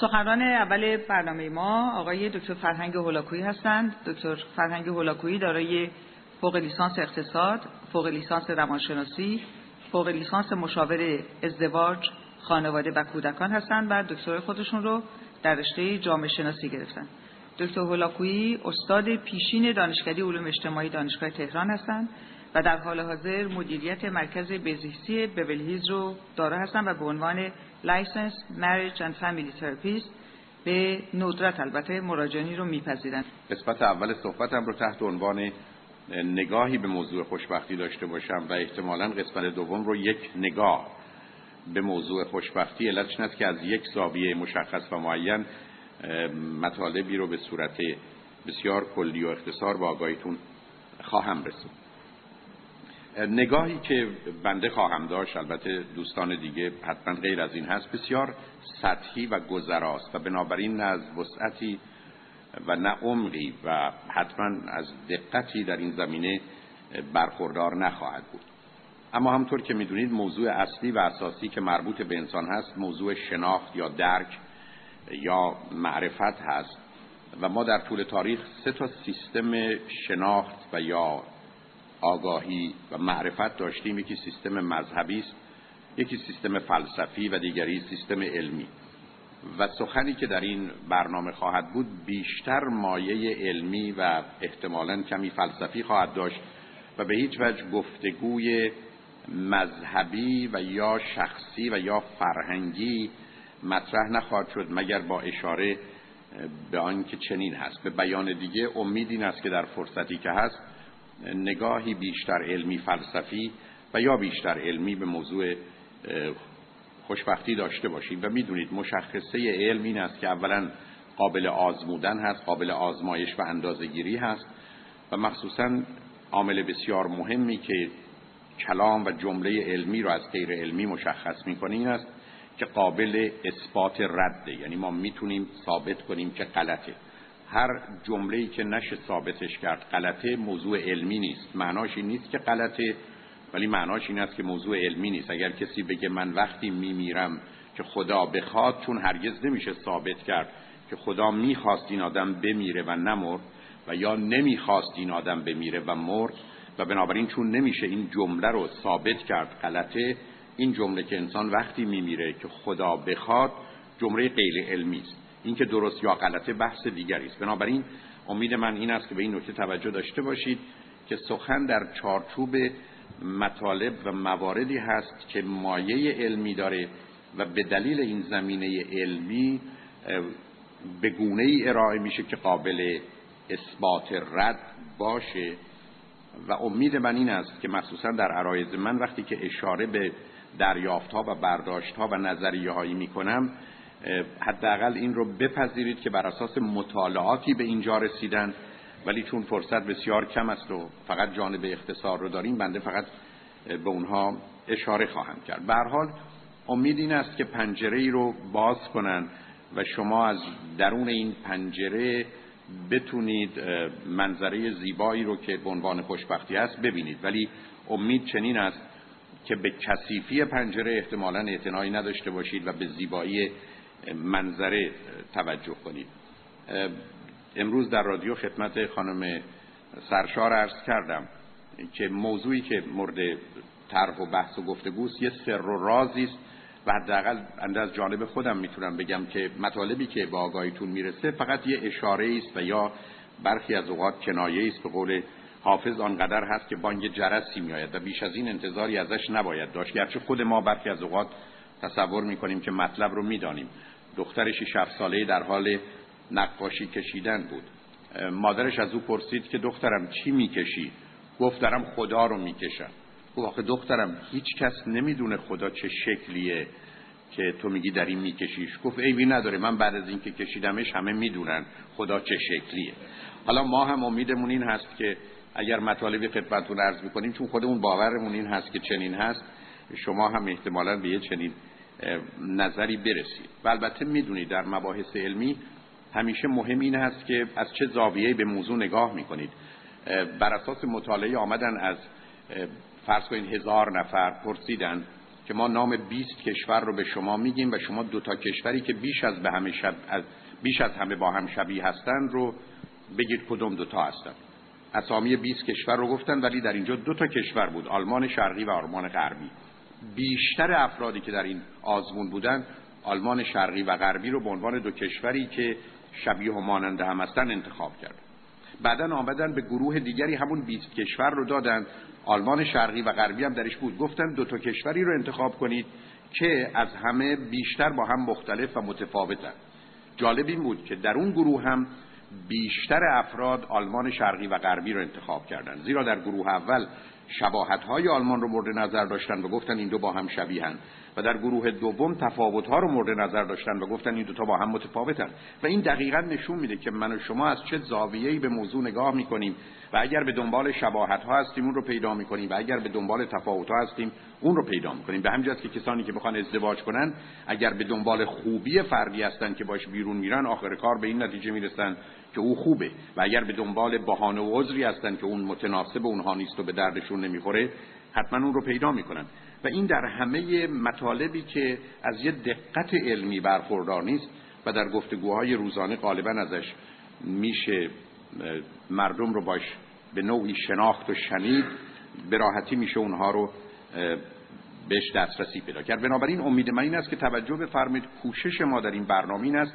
سخنران اول برنامه ما آقای دکتر فرهنگ هولاکویی هستند. دکتر فرهنگ هولاکویی دارای فوق لیسانس اقتصاد فوق لیسانس روانشناسی فوق لیسانس مشاور ازدواج خانواده و کودکان هستند و دکترای خودشون رو در رشته جامعه شناسی گرفتن. دکتر هولاکویی استاد پیشین دانشکده علوم اجتماعی دانشگاه تهران هستند. و در حال حاضر مدیریت مرکز بهزیستی ببلهیز رو دارا هستند و به عنوان licensed marriage and family therapist به ندرت البته مراجعانی رو میپذیرند قسمت اول صحبتم رو تحت عنوان نگاهی به موضوع خوشبختی داشته باشم و احتمالا قسمت دوم رو یک نگاه به موضوع خوشبختی. علتش است که از یک زاویه مشخص و معین مطالبی رو به صورت بسیار کلی و اختصار با آگاهیتون خواهم رسید. نگاهی که بنده خواهم داشت البته دوستان دیگه حتما غیر از این هست بسیار سطحی و گذراست و بنابراین نه از وسعتی و نه عمقی و حتما از دقتی در این زمینه برخوردار نخواهد بود. اما همطور که می‌دونید موضوع اصلی و اساسی که مربوط به انسان هست موضوع شناخت یا درک یا معرفت هست و ما در طول تاریخ سه تا سیستم شناخت و یا آگاهی و معرفت داشتیم. یکی سیستم مذهبی است یکی سیستم فلسفی و دیگری سیستم علمی. و سخنی که در این برنامه خواهد بود بیشتر مایه علمی و احتمالا کمی فلسفی خواهد داشت و به هیچ وجه گفتگوی مذهبی و یا شخصی و یا فرهنگی مطرح نخواهد شد مگر با اشاره به آنکه چنین هست. به بیان دیگه امید این است که در فرصتی که هست نگاهی بیشتر علمی فلسفی و یا بیشتر علمی به موضوع خوشبختی داشته باشیم. و می‌دونید مشخصه علم این است که اولا قابل آزمودن هست قابل آزمایش و اندازهگیری هست و مخصوصا عامل بسیار مهمی که کلام و جمله علمی رو از غیر علمی مشخص می‌کنه این است که قابل اثبات رده. یعنی ما می‌تونیم ثابت کنیم که غلطه. هر جمله‌ای که نشه ثابتش کرد. غلطه موضوع علمی نیست. معناش این نیست که غلطه ولی معناش این است که موضوع علمی نیست. اگر کسی بگه من وقتی میمیرم که خدا بخواد چون هرگز نمیشه ثابت کرد که خدا می‌خواست این آدم بمیره و نمرد و یا نمی‌خواست این آدم بمیره و مرد و بنابراین چون نمیشه این جمله رو ثابت کرد غلطه این جمله که انسان وقتی میمیره که خدا بخواد جمله غیر علمی است. این که درست یا غلطه بحث دیگری است. بنابراین امید من این است که به این نکته توجه داشته باشید که سخن در چارچوب مطالب و مواردی هست که مایه علمی داره و به دلیل این زمینه علمی به گونه ای ارائه میشه که قابل اثبات رد باشه. و امید من این است که مخصوصا در عرایز من وقتی که اشاره به دریافت ها و برداشت ها و نظریه هایی می کنم حداقل این رو بپذیرید که بر اساس مطالعاتی به اینجا رسیدن ولی چون فرصت بسیار کم است و فقط جانب اختصار رو داریم بنده فقط به اونها اشاره خواهم کرد. به حال امید این است که پنجره ای رو باز کنن و شما از درون این پنجره بتونید منظره زیبایی رو که به عنوان خوشبختی است ببینید. ولی امید چنین است که به کثیفی پنجره احتمالا اعتنایی نداشته باشید و به زیبایی منظره توجه کنید. امروز در رادیو خدمت خانم سرشار عرض کردم که موضوعی که مورد طرح و بحث و گفتگوست یه سر و رازی است و حداقل از جانب خودم می‌تونم بگم که مطالبی که با آگاهیتون می‌رسه فقط یه اشاره است و یا برخی از اوقات کنایه است. به قول حافظ آنقدر هست که بانگ جرسی میآید و بیش از این انتظاری ازش نباید داشت. گرچه خود ما برخی از اوقات تصور می‌کنیم که مطلب رو می‌دانیم. دخترشی شف ساله در حال نقاشی کشیدن بود. مادرش از او پرسید که دخترم چی می‌کشی؟ گفت دارم خدا رو می‌کشم. گفت آخه دخترم هیچ کس نمی‌دونه خدا چه شکلیه که تو میگی در این میکشیش. گفت ایوی نداره من بعد از اینکه کشیدمش همه می‌دونن خدا چه شکلیه. حالا ما هم امیدمون این هست که اگر مطالبی خدمتتون عرض می‌کنیم چون خودمون باورمون این هست که چنین هست شما هم احتمالا به یه چنین نظری برسید. و البته می‌دونید در مباحث علمی همیشه مهم این هست که از چه زاویه‌ای به موضوع نگاه می‌کنید. بر اساس مطالعه آمدن از فرض کنید هزار نفر پرسیدن که ما نام 20 کشور رو به شما میگیم و شما دو تا کشوری که بیش از به همه شب از بیش از همه با هم شبیه هستند رو بگید کدوم دو تا هستن. اسامی 20 کشور رو گفتن ولی در اینجا دو تا کشور بود آلمان شرقی و آلمان غربی. بیشتر افرادی که در این آزمون بودن آلمان شرقی و غربی رو به عنوان دو کشوری که شبیه و ماننده هم هستن انتخاب کرد. بعدا آمدن به گروه دیگری همون 20 کشور رو دادن. آلمان شرقی و غربی هم درش بود. گفتن دو تا کشوری رو انتخاب کنید که از همه بیشتر با هم مختلف و متفاوتن. جالب این بود که در اون گروه هم بیشتر افراد آلمان شرقی و غربی رو انتخاب کردند زیرا در گروه اول شباهت های آلمان رو مورد نظر داشتن و گفتن این دو با هم شبیهن. و در گروه دوم تفاوت ها رو مورد نظر داشتن و گفتن این دوتا با هم متفاوتن. و این دقیقا نشون میده که من و شما از چه زاویه‌ای به موضوع نگاه می‌کنیم و اگر به دنبال شباهت ها هستیم اون رو پیدا می‌کنیم. و اگر به دنبال تفاوت ها هستیم اون رو پیدا می‌کنیم. به همین که کسانی که بخوان ازدواج کنن اگر به دنبال خوبی فردی هستن که باش بیرون میرن آخر کار به این نتیجه می‌رسن که او خوبه و اگر به دنبال بهانه و عذری هستن که اون متناسب اونها نیست و به دردشون نمی‌خوره حتما اون رو پیدا می‌کنن. و این در همه مطالبی که از یه دقت علمی برخوردار نیست و در گفتگوهای روزانه غالبا ازش میشه مردم رو باش به نوعی شناخت و شنید به راحتی میشه اونها رو بهش دسترسی پیدا کرد. بنابراین امید من این است که توجه بفرمایید کوشش ما در این برنامه این است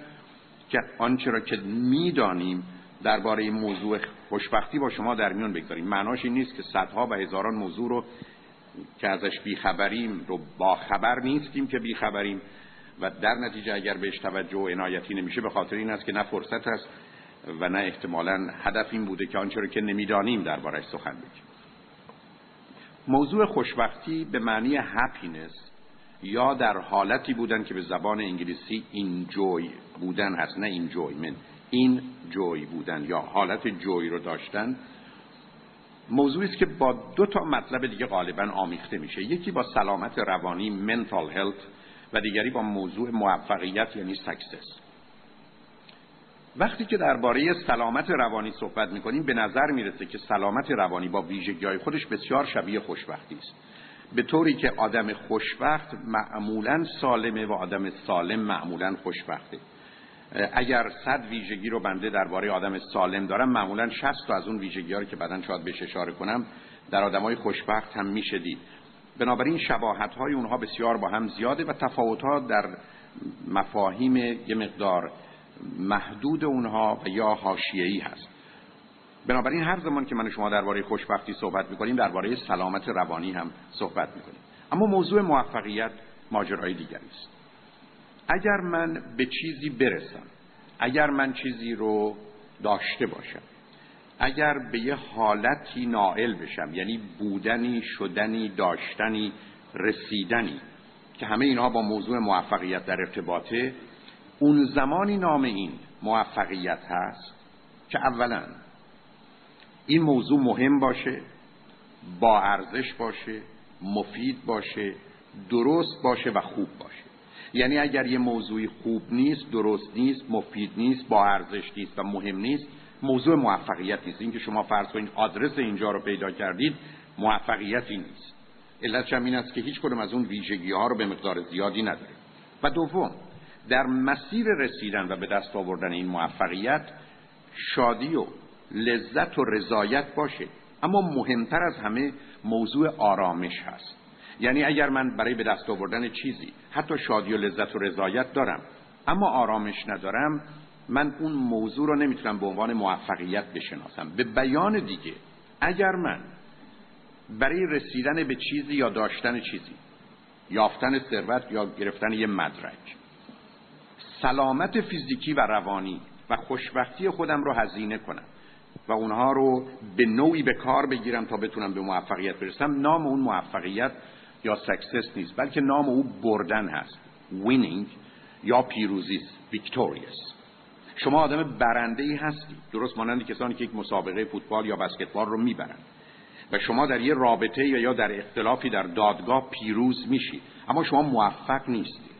که آنچه را که می‌دانیم درباره موضوع خوشبختی با شما در میان بگذاریم. معناش این نیست که صدها و هزاران موضوع رو که ازش بیخبریم رو با خبر نیستیم که بیخبریم و در نتیجه اگر بهش توجه و عنایتی نمیشه به خاطر این است که نه فرصت است و نه احتمالا هدف این بوده که آنچه رو که نمی‌دانیم دربارش سخن بگیم. موضوع خوشبختی به معنی happiness یا در حالتی بودن که به زبان انگلیسی in joy بودن هست نه enjoyment in joy بودن یا حالت joy رو داشتن موضوعی است که با دو تا مطلب دیگه غالبا آمیخته میشه. یکی با سلامت روانی mental health و دیگری با موضوع موفقیت یعنی سکسس وقتی که درباره سلامت روانی صحبت می‌کنیم به نظر می‌رسه که سلامت روانی با ویژگی خودش بسیار شبیه خوشبختی است. به طوری که آدم خوشبخت معمولا سالمه و آدم سالم معمولا خوشبخته. اگر صد ویژگی رو بنده درباره آدم سالم دارم معمولا 60 تا از اون ویژگی رو که بعدا شاید بهش اشاره کنم در آدمای خوشبخت هم میشه دید. بنابراین شباهت های اونها بسیار با هم زیاده و تفاوت ها در مفاهیم یه مقدار محدود اونها و یا حاشیه‌ای هست. بنابراین هر زمان که من شما درباره خوشبختی صحبت می‌کنیم درباره سلامت روانی هم صحبت می‌کنیم. اما موضوع موفقیت ماجرای دیگری است. اگر من به چیزی برسم اگر من چیزی رو داشته باشم اگر به یه حالتی نائل بشم یعنی بودنی شدنی داشتنی رسیدنی که همه اینها با موضوع موفقیت در ارتباطه اون زمانی نام این موفقیت هست که اولا این موضوع مهم باشه با ارزش باشه مفید باشه درست باشه و خوب باشه. یعنی اگر یه موضوعی خوب نیست درست نیست مفید نیست با ارزش نیست و مهم نیست موضوع موفقیت نیست اینکه شما فرض کنید آدرس اینجا رو پیدا کردید موفقیتی نیست. علتش هم این است که هیچ کدوم از اون ویژگی ها رو به مقدار زیادی نداره. و دوم در مسیر رسیدن و به دست آوردن این موفقیت شادی و لذت و رضایت باشه. اما مهمتر از همه موضوع آرامش هست. یعنی اگر من برای به دست آوردن چیزی حتی شادی و لذت و رضایت دارم اما آرامش ندارم من اون موضوع رو نمی‌تونم به عنوان موفقیت بشناسم. به بیان دیگه اگر من برای رسیدن به چیزی یا داشتن چیزی یافتن ثروت یا گرفتن یه مدرک سلامت فیزیکی و روانی و خوشبختی خودم رو هزینه کنم و اونها رو به نوعی به کار بگیرم تا بتونم به موفقیت برسم نام اون موفقیت یا سکسس نیست بلکه نام او بردن هست. Winning یا پیروزی victorious. شما آدم برنده ای هستی. درست مانند کسانی که یک مسابقه فوتبال یا بسکتبال رو می‌برن. و شما در یه رابطه یا در اختلافی در دادگاه پیروز میشید اما شما موفق نیستید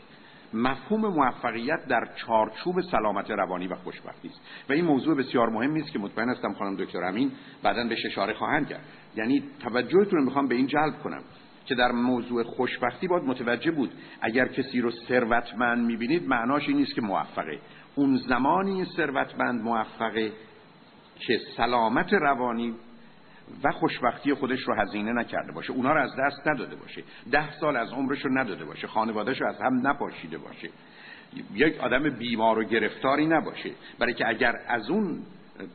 مفهوم موفقیت در چارچوب سلامت روانی و خوشبختی است. و این موضوع بسیار مهمی است که مطمئن هستم خانم دکتر امین بعدا بهش اشاره خواهند کرد. یعنی توجهتون رو می‌خوام به این جلب کنم که در موضوع خوشبختی باید متوجه بود. اگر کسی رو ثروتمند می‌بینید معناش این نیست که موفقه. اون زمانی ثروتمند موفقه که سلامت روانی و خوشبختی خودش رو هزینه نکرده باشه. اونا رو از دست نداده باشه. ده سال از عمرش رو نداده باشه. خانوادهش رو از هم نپاشیده باشه. یک آدم بیمار و گرفتاری نباشه. برای که اگر از اون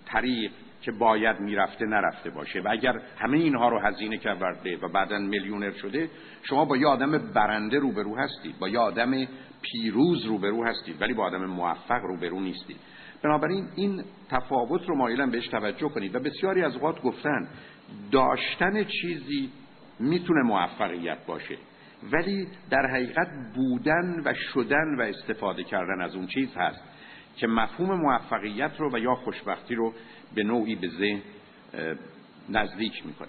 طریق که باید می‌رفته نرفته باشه. و اگر همه اینها رو هزینه کرده و بعدا میلیونر شده شما با یه آدم برنده روبرو هستید. با یه آدم پیروز روبرو هستید. ولی با آدم موفق روبرو نیستید. بنابراین این تفاوت رو مایلم بهش توجه کنید و بسیاری از اوقات گفتن داشتن چیزی می‌تونه موفقیت باشه ولی در حقیقت بودن و شدن و استفاده کردن از اون چیز هست که مفهوم موفقیت رو و یا خوشبختی رو به نوعی به ذهن نزدیک می‌کنه.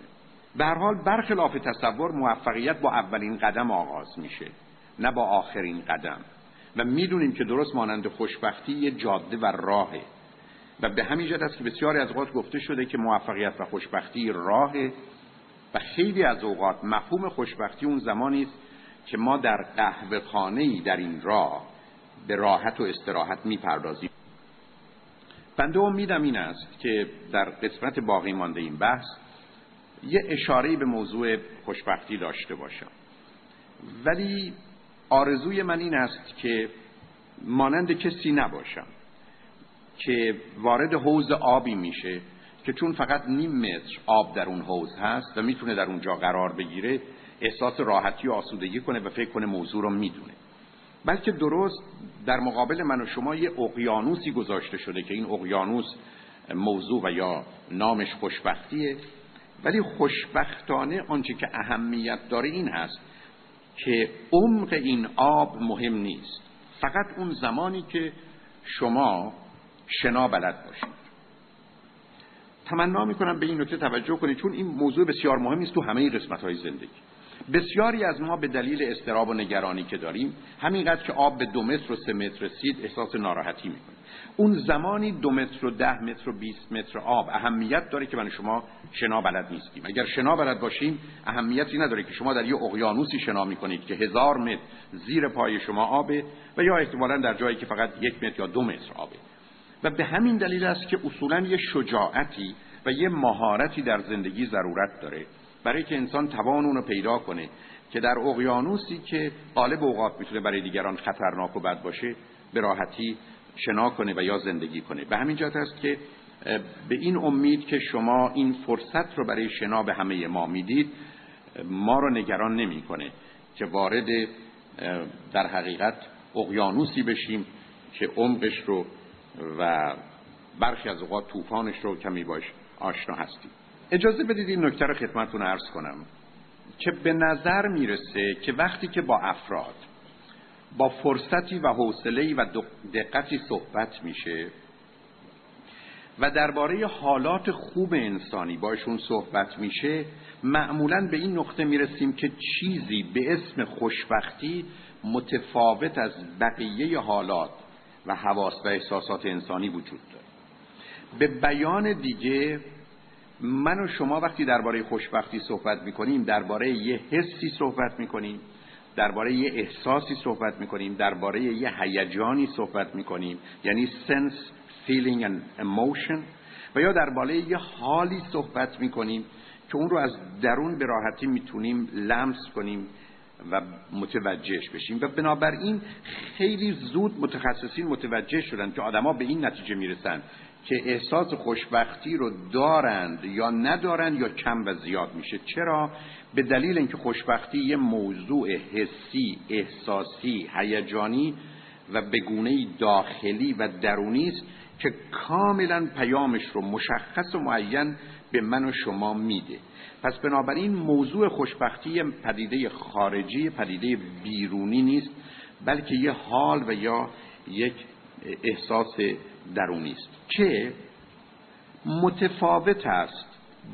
به هر حال برخلاف تصور موفقیت با اولین قدم آغاز میشه نه با آخرین قدم. و می‌دونیم که درست مانند خوشبختی یه جاده و راهه. و به همین جهت است که بسیاری از اوقات گفته شده که موفقیت و خوشبختی راهه و خیلی از اوقات مفهوم خوشبختی اون زمانی است که ما در قهوه خانه در این راه به راحت و استراحت می‌پردازیم. بنده امیدم این است که در قسمت باقی مانده این بحث یه اشاره به موضوع خوشبختی داشته باشم. ولی آرزوی من این است که مانند کسی نباشم که وارد حوز آبی میشه که چون فقط نیم متر آب در اون حوز هست و می‌تونه در اونجا قرار بگیره احساس راحتی و آسودگی کنه و فکر کنه موضوع رو می‌دونه. بلکه درست در مقابل من و شما یه اقیانوسی گذاشته شده که این اقیانوس موضوع و یا نامش خوشبختیه ولی خوشبختانه آنچه که اهمیت داره این هست که عمق این آب مهم نیست. فقط اون زمانی که شما شنا بلد باشید. تمنا می‌کنم به این نکته توجه کنید چون این موضوع بسیار مهم است تو همه قسمت های زندگی. بسیاری از ما به دلیل استراب و نگرانی که داریم همینقدر که آب به دو متر و سه متر رسید احساس ناراحتی می‌کنیم اون زمانی دو متر و ده متر و بیست متر آب اهمیت داره که من شما شنا بلد نیستیم. اگر شنا بلد باشیم اهمیتی نداره که شما در یه اقیانوسی شنا می‌کنید که هزار متر زیر پای شما آبه و یا احتمالا در جایی که فقط یک متر یا دو متر آبه. و به همین دلیل است که اصولا یه شجاعتی و یه مهارتی در زندگی ضرورت داره برای که انسان توان اونو پیدا کنه که در اقیانوسی که غالب اوقات می‌تونه برای دیگران خطرناک و بد باشه به راحتی شنا کنه و یا زندگی کنه. به همین جهت است که به این امید که شما این فرصت رو برای شنا به همه ما می‌دید ما رو نگران نمی‌کنه که وارد در حقیقت اقیانوسی بشیم که عمقش رو و برخی از اوقات طوفانش رو کمی باش آشنا هستیم. اجازه بدید این نکته رو خدمتتون عرض کنم که به نظر می‌رسه که وقتی که با افراد با فرصتی و حوصله‌ای و دقتی صحبت میشه و درباره حالات خوب انسانی باشون صحبت میشه معمولا به این نقطه می‌رسیم که چیزی به اسم خوشبختی متفاوت از بقیه حالات و حواس و احساسات انسانی وجود داره. به بیان دیگه من و شما وقتی درباره خوشبختی صحبت می‌کنیم درباره یه حسی صحبت می‌کنیم درباره یه احساسی صحبت می‌کنیم درباره یه هیجانی صحبت می‌کنیم یعنی sense feeling and emotion و یا درباره یه حالی صحبت می‌کنیم که اون رو از درون به راحتی می‌تونیم لمس کنیم و متوجهش بشیم. و بنابراین خیلی زود متخصصین متوجه شدن که آدما به این نتیجه می‌رسن. که احساس خوشبختی رو دارند یا ندارند یا کم و زیاد میشه. چرا؟ به دلیل اینکه خوشبختی یه موضوع حسی احساسی هیجانی و به گونه داخلی و درونی است که کاملا پیامش رو مشخص و معین به من و شما میده. پس بنابراین موضوع خوشبختی پدیده خارجی پدیده بیرونی نیست بلکه یه حال و یا یک احساس درونی است. که متفاوت است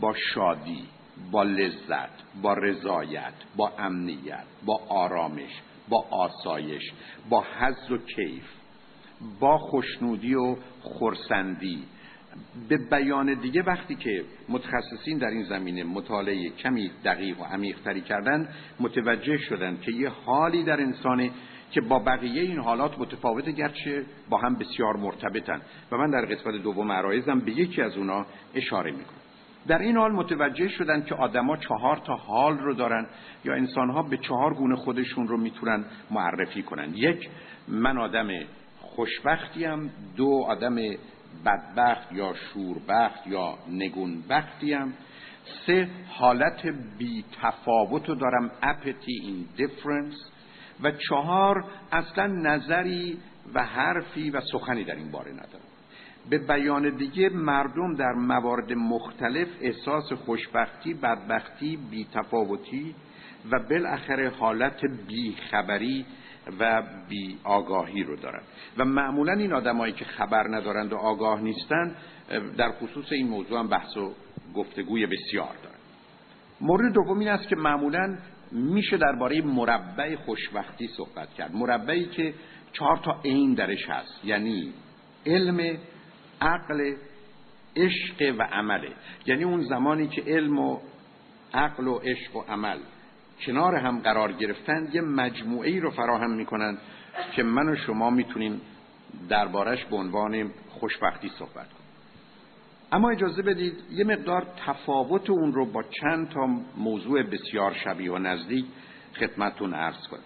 با شادی با لذت با رضایت با امنیت با آرامش با آسایش با حز و کیف با خوشنودی و خورسندی به بیان دیگه وقتی که متخصصین در این زمینه مطالعه کمی دقیق و عمیقتری کردن متوجه شدن که یه حالی در انسانه که با بقیه این حالات متفاوته گرچه با هم بسیار مرتبطن. و من در قسمت دوم عرایزم به یکی از اونا اشاره می‌کنم. در این حال متوجه شدن که آدما چهار تا حال رو دارن یا انسانها به چهار گونه خودشون رو می‌تونن معرفی کنن. یک من آدم خوشبختیم. دو آدم بدبخت یا شوربخت یا نگونبختیم. سه حالت بی تفاوت رو دارم. Apathy indifference. و چهار اصلا نظری و حرفی و سخنی در این باره ندارم. به بیان دیگه مردم در موارد مختلف احساس خوشبختی، بدبختی، بیتفاوتی و بالاخره حالت بیخبری و بی آگاهی رو دارن. و معمولا این آدمایی که خبر ندارند و آگاه نیستند در خصوص این موضوع هم بحث و گفتگوی بسیار دارن. مورد دوم این است که معمولا میشه درباره مربع خوشبختی صحبت کرد. مربعی که چهار تا عین درش هست. یعنی علم عقل عشق و عمله یعنی اون زمانی که علم و عقل و عشق و عمل کنار هم قرار گرفتن یه مجموعه ای رو فراهم می‌کنن که من و شما می‌تونیم دربارش به عنوان خوشبختی صحبت اما اجازه بدید یه مقدار تفاوت اون رو با چند تا موضوع بسیار شبیه و نزدیک خدمتتون عرض کنم.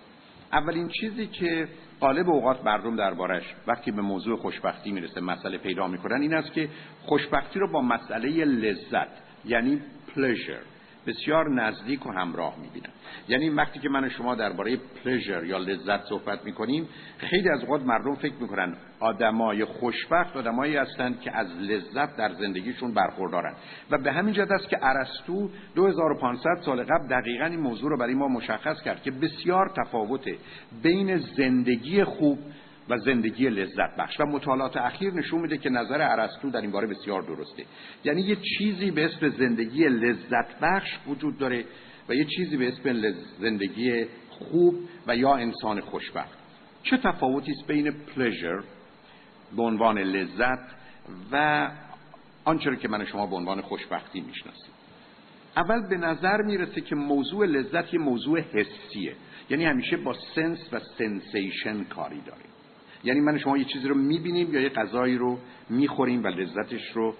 اولین چیزی که قالب اوقات مردم دربارش وقتی به موضوع خوشبختی می‌رسه مسئله پیدا می‌کنن این است که خوشبختی رو با مسئله لذت یعنی pleasure بسیار نزدیک و همراه می‌بینن یعنی وقتی که من و شما درباره پلژر یا لذت صحبت می‌کنیم خیلی از اوقات مردم فکر می‌کنن آدمای خوشبخت آدمایی هستند که از لذت در زندگیشون برخوردارن. و به همین جهت است که ارسطو 2500 سال قبل دقیقا این موضوع رو برای ما مشخص کرد که بسیار تفاوته بین زندگی خوب و زندگی لذت بخش. و مطالعات اخیر نشون میده که نظر ارسطو در این باره بسیار درسته. یعنی یه چیزی به اسم زندگی لذت بخش وجود داره و یه چیزی به اسم زندگی خوب و یا انسان خوشبخت. چه تفاوتی است بین پلژر به عنوان لذت و آنچه که من شما به عنوان خوشبختی می‌شناسیم؟ اول به نظر می‌رسه که موضوع لذت یه موضوع حسیه. یعنی همیشه با sense و sensation کاری داره. یعنی من شما یه چیزی رو می‌بینیم یا یه غذایی رو می‌خوریم و لذتش رو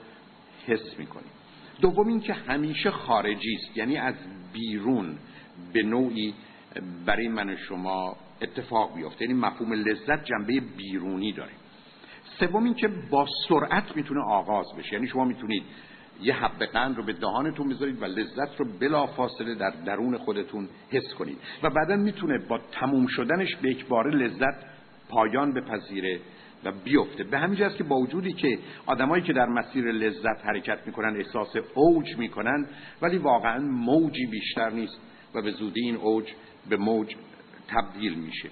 حس می‌کنیم. دوم این که همیشه خارجی است. یعنی از بیرون به نوعی برای من شما اتفاق بیفته. یعنی مفهوم لذت جنبه بیرونی داره. سوم این که با سرعت می‌تونه آغاز بشه. یعنی شما می‌تونید یه حب قند رو به دهانتون بذارید و لذت رو بلا فاصله در درون خودتون حس کنید. و بعدا می‌تونه با تموم شدنش به یک بار لذت پایان بپذیره و بیفته. به همین است که با وجودی که آدمایی که در مسیر لذت حرکت می‌کنن احساس اوج می‌کنن ولی واقعا موجی بیشتر نیست و به زودی این اوج به موج تبدیل میشه.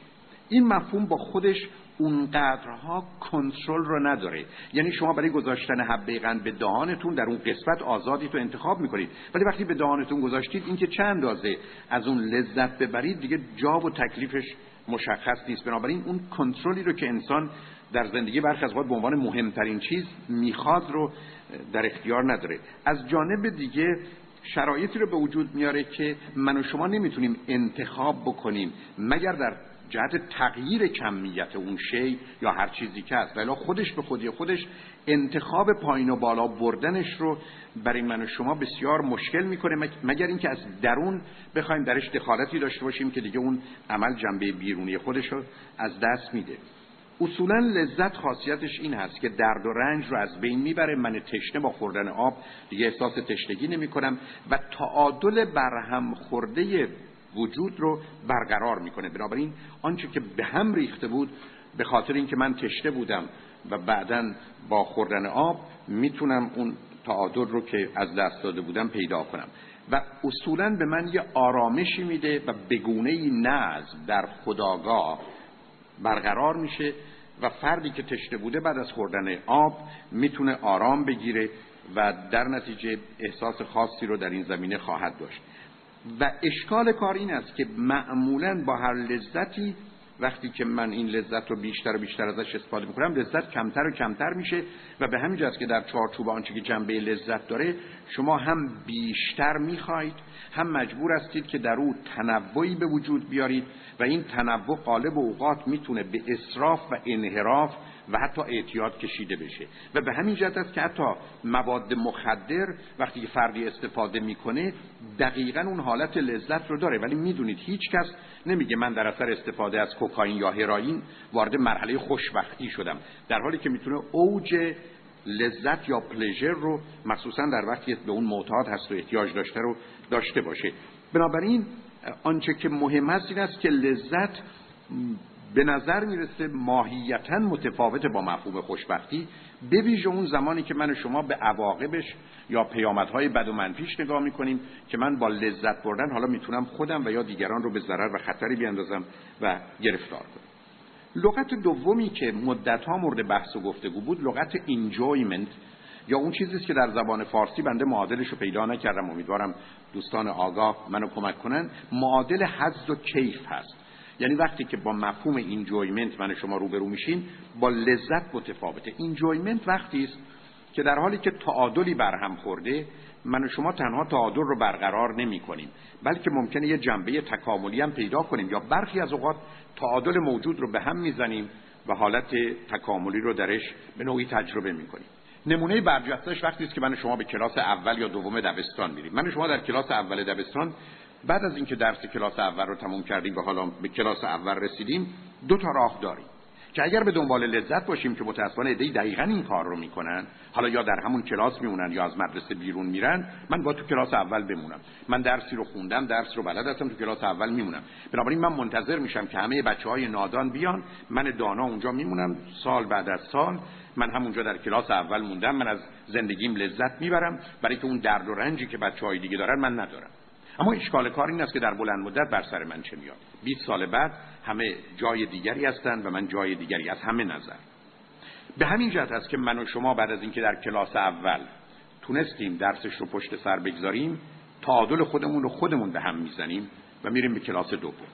این مفهوم با خودش اونقدرها کنترل رو نداره. یعنی شما برای گذاشتن حبه قند به دهانتون در اون قسمت آزادی تو انتخاب می‌کنید. ولی وقتی به دهانتون گذاشتید اینکه چند اندازه از اون لذت ببرید دیگه جا و تکلیفش مشخص نیست. بنابراین اون کنترلی رو که انسان در زندگی برخی از به عنوان مهمترین چیز می‌خواد رو در اختیار نداره. از جانب دیگه شرایطی رو به وجود میاره که من و شما نمی‌تونیم انتخاب بکنیم. مگر در جهت تغییر کمیت اون شی یا هر چیزی که هست. ولی خودش به خودی خودش انتخاب پایین و بالا بردنش رو برای من و شما بسیار مشکل می‌کنه. مگر اینکه از درون بخوایم درش دخالتی داشته باشیم که دیگه اون عمل جنبه بیرونی خودش رو از دست میده. اصولا لذت خاصیتش این هست که درد و رنج رو از بین می‌بره. من تشنه با خوردن آب دیگه احساس تشنگی نمی کنم و تعادل برهم خورده وجود رو برقرار می‌کنه. بنابراین آنچه که به هم ریخته بود به خاطر اینکه من تشنه بودم و بعدا با خوردن آب می‌تونم اون تعادل رو که از دست داده بودم پیدا کنم. و اصولا به من یه آرامشی میده و بگونه نظم در خداگاه برقرار میشه و فردی که تشنه بوده بعد از خوردن آب می‌تونه آرام بگیره و در نتیجه احساس خاصی رو در این زمینه خواهد داشت. و اشکال کار این است که معمولا با هر لذتی وقتی که من این لذت رو بیشتر و بیشتر ازش استفاده می‌کنم لذت کمتر و کمتر میشه و به همین است که در چارچوب آنچه که جنبه لذت داره شما هم بیشتر می‌خواهید هم مجبور هستید که در او تنوعی به وجود بیارید و این تنوع قالب اوقات می‌تونه به اصراف و انحراف و حتی اعتیاد کشیده بشه. و به همین جهت است که حتی مواد مخدر وقتی که فردی استفاده می‌کنه دقیقا اون حالت لذت رو داره. ولی می‌دونید هیچ کس نمیگه من در اثر استفاده از کوکائین یا هراین وارد مرحله خوشبختی شدم. در حالی که می‌تونه اوج لذت یا پلژر رو مخصوصا در وقتی به اون معتاد هست و احتیاج داشته رو داشته باشه. بنابراین آنچه که مهم است این است که لذت به نظر می‌رسه ماهیتا متفاوت با مفهوم خوشبختی به ویژه اون زمانی که من و شما به عواقبش یا پیامدهای بد و منفیش نگاه می‌کنیم که من با لذت بردن حالا می‌تونم خودم و یا دیگران رو به ضرر و خطری بیاندازم و گرفتار کنم. لغت دومی که مدت ها مورد بحث و گفتگو بود لغت enjoyment یا اون چیزی که در زبان فارسی بنده معادلش رو پیدا نکردم. امیدوارم دوستان آگاه منو کمک کنن. معادل حظ و کیف هست. یعنی وقتی که با مفهوم اینجویمنت من شما روبرو میشین با لذت متفاوته. اینجویمنت وقتی است که در حالی که تعادلی برهم خورده من و شما تنها تعادل رو برقرار نمی کنیم بلکه ممکنه یه جنبه تکاملی هم پیدا کنیم یا برخی از اوقات تعادل موجود رو به هم می‌زنیم و حالت تکاملی رو درش به نوعی تجربه می‌کنیم. نمونه برجستهش وقتی است که من شما به کلاس اول یا دوم دبستان میریم. من شما در کلاس اول دبستان بعد از اینکه درس کلاس اول رو تموم کردیم و حالا به کلاس اول رسیدیم دو تا راه داریم که اگر به دنبال لذت باشیم که متاسفانه ایده دقیقا این کار رو می‌کنن حالا یا در همون کلاس میمونن یا از مدرسه بیرون میرن من با تو کلاس اول بمونم. من درسی رو خوندم درس رو بلد هستم تو کلاس اول میمونم. بنابراین من منتظر میشم که همه بچه های نادان بیان من دانا اونجا میمونم سال بعد از سال. من همونجا در کلاس اول موندم من از زندگیم لذت می‌برم. برای که اون درد و رنجی که بچه های دیگه دارن من ندارم. اما اشکال کار این است که در بلند مدت بر سر من چه میاد؟ 20 سال بعد همه جای دیگری هستند و من جای دیگری از همه نظر. به همین جهت است که من و شما بعد از اینکه در کلاس اول تونستیم درسش رو پشت سر بگذاریم تعادل خودمون رو خودمون به هم می‌زنیم و میریم به کلاس دوم.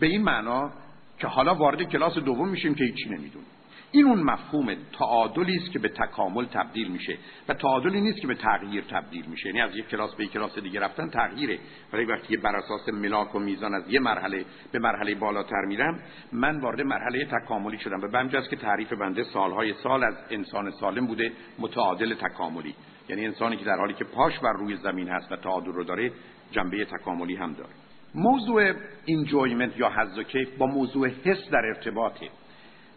به این معنا که حالا وارد کلاس دوم میشیم که هیچی نمی‌دونیم. این اون مفهوم تعادلی است که به تکامل تبدیل میشه و تعادلی نیست که به تغییر تبدیل میشه. یعنی از یک کلاس به یک کلاس دیگه رفتن تغییره. ولی وقتی بر اساس ملاک و میزان از یه مرحله به مرحله بالاتر میرم من وارد مرحله تکاملی شدم و بمجاز که تعریف بنده سالهای سال از انسان سالم بوده متعادل تکاملی. یعنی انسانی که در حالی که پاش بر روی زمین هست و تعادل رو داره جنبه تکاملی هم داره. موضوع انجویمنت یا حظ و کیف با موضوع حس در ارتباطه.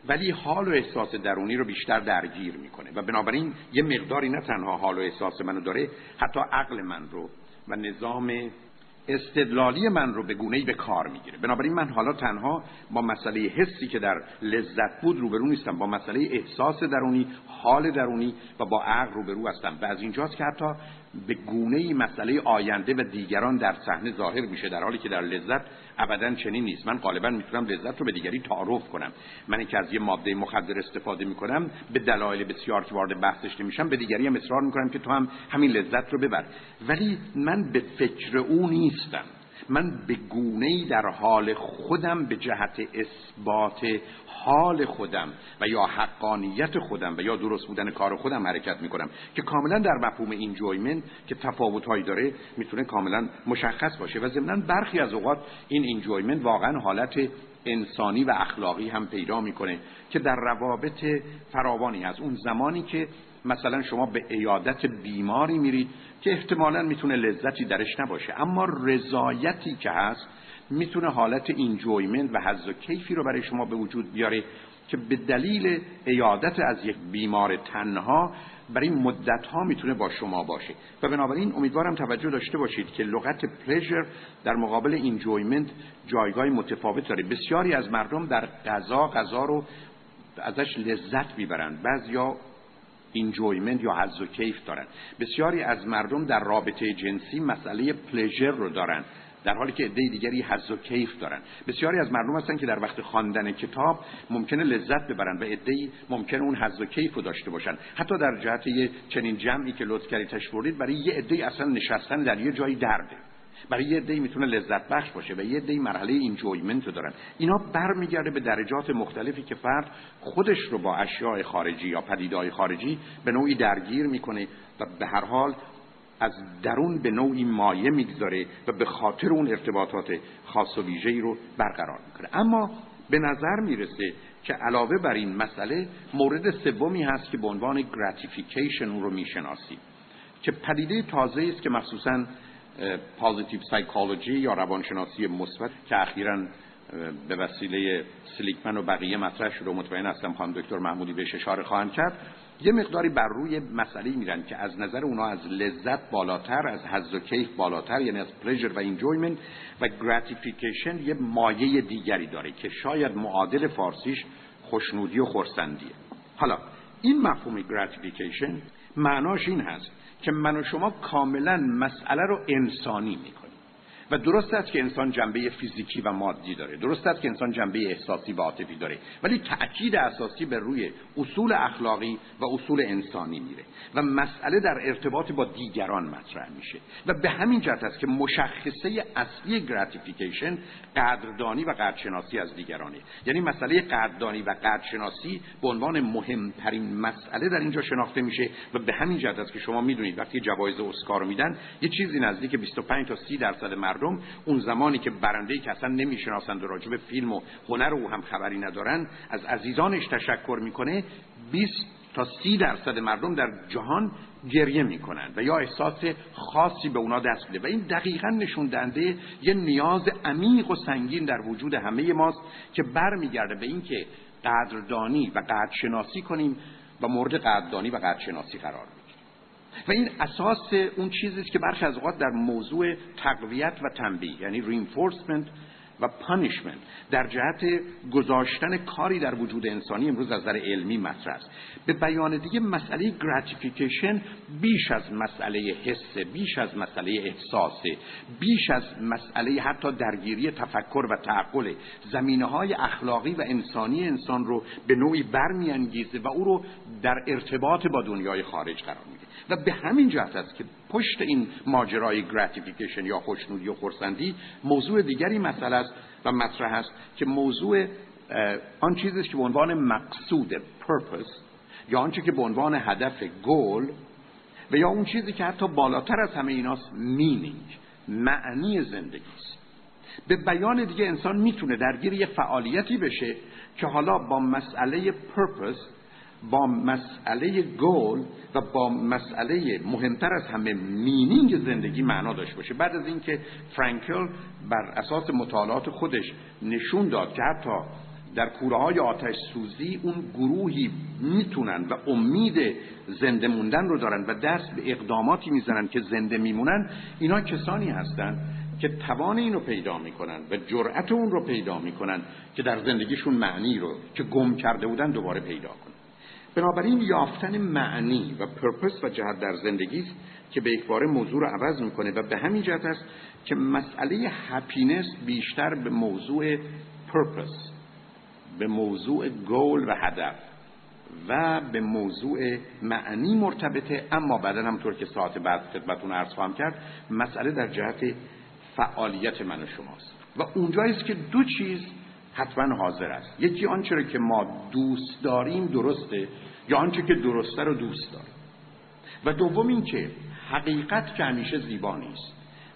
ولی حال و احساس درونی رو بیشتر درگیر می‌کنه. و بنابراین یه مقداری نه تنها حال و احساس منو داره حتی عقل من رو و نظام استدلالی من رو به گونه‌ای به کار می‌گیره. بنابراین من حالا تنها با مسئله حسی که در لذت بود روبرو نیستم با مسئله احساس درونی حال درونی و با عقل روبرو هستم. و از اینجاست که حتی به گونه مسئله آینده و دیگران در صحنه ظاهر میشه در حالی که در لذت ابدا چنین نیست. من غالبا می‌تونم لذت رو به دیگری تعارف کنم. من که از یه ماده مخدر استفاده می‌کنم به دلایل بسیار که وارد بحثش نمیشم به دیگری هم اصرار می‌کنم که تو هم همین لذت رو ببر. ولی من به فکر او نیستم. من به گونه در حال خودم به جهت اثبات حال خودم و یا حقانیت خودم و یا درست بودن کار خودم حرکت می‌کنم که کاملا در مفهوم اینجویمنت که تفاوت هایی داره می‌تونه کاملا مشخص باشه و ضمنا برخی از اوقات این اینجویمنت واقعا حالت انسانی و اخلاقی هم پیدا می‌کنه که در روابط فراوانی از اون زمانی که مثلا شما به ایادت بیماری میرید که احتمالا می‌تونه لذتی درش نباشه. اما رضایتی که هست می‌تونه حالت اینجویمنت و حظ و کیفی رو برای شما به وجود بیاره که به دلیل ایادت از یک بیمار تنها برای مدت ها می‌تونه با شما باشه. و بنابراین امیدوارم توجه داشته باشید که لغت pleasure در مقابل enjoyment جایگاه متفاوت داره. بسیاری از مردم در غذا غذا رو ازش لذت می‌برند. بعضیا enjoyment یا حظ و کیف دارن. بسیاری از مردم در رابطه جنسی مسئله pleasure رو دارن. در حالی که عده دیگری حظ و کیف دارن. بسیاری از مردم هستن که در وقت خواندن کتاب ممکنه لذت ببرن و عده ممکنه اون حظ و کیف رو داشته باشن. حتی در جهت چنین جمعی که لطف کردید برای یه عده اصلا نشستن در یه جایی درده. برای یه عده‌ای می‌تونه لذت بخش باشه و یه عده‌ای مرحله enjoyment رو دارن. اینا برمیگرده به درجات مختلفی که فرد خودش رو با اشیاء خارجی یا پدیدهای خارجی به نوعی درگیر می‌کنه و به هر حال از درون به نوعی مایه می‌گذاره و به خاطر اون ارتباطات خاص و ویژه‌ای رو برقرار می‌کنه. اما به نظر می‌رسه که علاوه بر این مسئله مورد سومی هست که به عنوان gratification اون رو می‌شناسیم که پدیده تازه است که مخصوصا positive psychology یا روانشناسی مثبت که اخیرا به وسیله سلیگمن و بقیه مطرح شده و مطمئن هستم خانم دکتر محمودی بهش اشاره خواهند کرد یه مقداری بر روی مسئله میرن که از نظر اونا از لذت بالاتر از حظ و کیف بالاتر یعنی از pleasure و enjoyment و gratification یه مایه دیگری داره که شاید معادل فارسیش خوشنودی و خورسندیه حالا این مفهوم gratification معناش این هست که من و شما کاملا مسئله رو انسانی می‌کنیم. و درست است که انسان جنبه فیزیکی و مادی داره. درست است که انسان جنبه احساسی و عاطفی داره. ولی تأکید اساسی بر روی اصول اخلاقی و اصول انسانی میره و مسئله در ارتباط با دیگران مطرح میشه و به همین جهت است که مشخصه اصلی gratification قدردانی و قدرشناسی از دیگرانه. یعنی مسئله قدردانی و قدرشناسی به عنوان مهمترین مسئله در اینجا شناخته میشه و به همین جهت است که شما می‌دونید وقتی جوایز اسکار میدن یه چیزی نزدیک 25 تا 30 درصد مردم اون زمانی که برنده که اصلا نمی‌شناسند و راجع به فیلم و هنر او هم خبری ندارن از عزیزانش تشکر می‌کنه 20 تا سی درصد مردم در جهان گریه می‌کنن و یا احساس خاصی به اونا دست میده. و این دقیقا نشون دهنده یه نیاز عمیق و سنگین در وجود همه ماست که برمیگرده به اینکه قدردانی و قدرشناسی کنیم و مورد قدردانی و قدرشناسی قرار و این اساس اون چیزی که برخی از اوقات در موضوع تقویت و تنبیه یعنی reinforcement و punishment در جهت گذاشتن کاری در وجود انسانی امروز از نظر علمی مطرح است. به بیان دیگه مسئله gratification بیش از مسئله حس بیش از مسئله احساس بیش از مسئله حتی درگیری تفکر و تعقل. زمینه های اخلاقی و انسانی انسان رو به نوعی برمیانگیزه و او رو در ارتباط با دنیای خارج قرار میده. و به همین جهت است که پشت این ماجرای گراتیفیکیشن یا خوشنودی و خورسندی موضوع دیگری مسئله است و مطرح است که موضوع آن چیزی که به عنوان مقصود پرپس یا آنچه که به عنوان هدف گل و یا اون چیزی که حتی بالاتر از همه ایناست مینینگ معنی زندگی است. به بیان دیگه انسان می‌تونه درگیر یه فعالیتی بشه که حالا با مسئله پرپس با مسئله گل و با مسئله مهمتر از همه مینینگ زندگی معنا داشته باشه. بعد از اینکه فرانکل بر اساس مطالعات خودش نشون داد که حتی در کوره های آتش سوزی اون گروهی می‌تونن و امید زنده موندن رو دارن و دست به اقداماتی می‌زنن که زنده میمونن اینا کسانی هستند که توان اینو پیدا می‌کنن و جرأت اون رو پیدا می‌کنن که در زندگیشون معنی رو که گم کرده بودن دوباره پیدا کنن. بنابراین یافتن معنی و پرپس و جهت در زندگی است که به باره موضوع رو عوض می‌کنه و به همین جهت است که مسئله هپینس بیشتر به موضوع پرپس به موضوع گول و هدف و به موضوع معنی مرتبطه. اما بعدا همطور که ساعت بعد خدمتون عرض خواهم کرد مسئله در جهت فعالیت من و شماست. و اونجاییست که دو چیز حتما حاضر است. یکی آنچه که ما دوست داریم درسته یا آنچه که درسته رو دوست داریم. و دوم این که حقیقت که همیشه زیبا نیست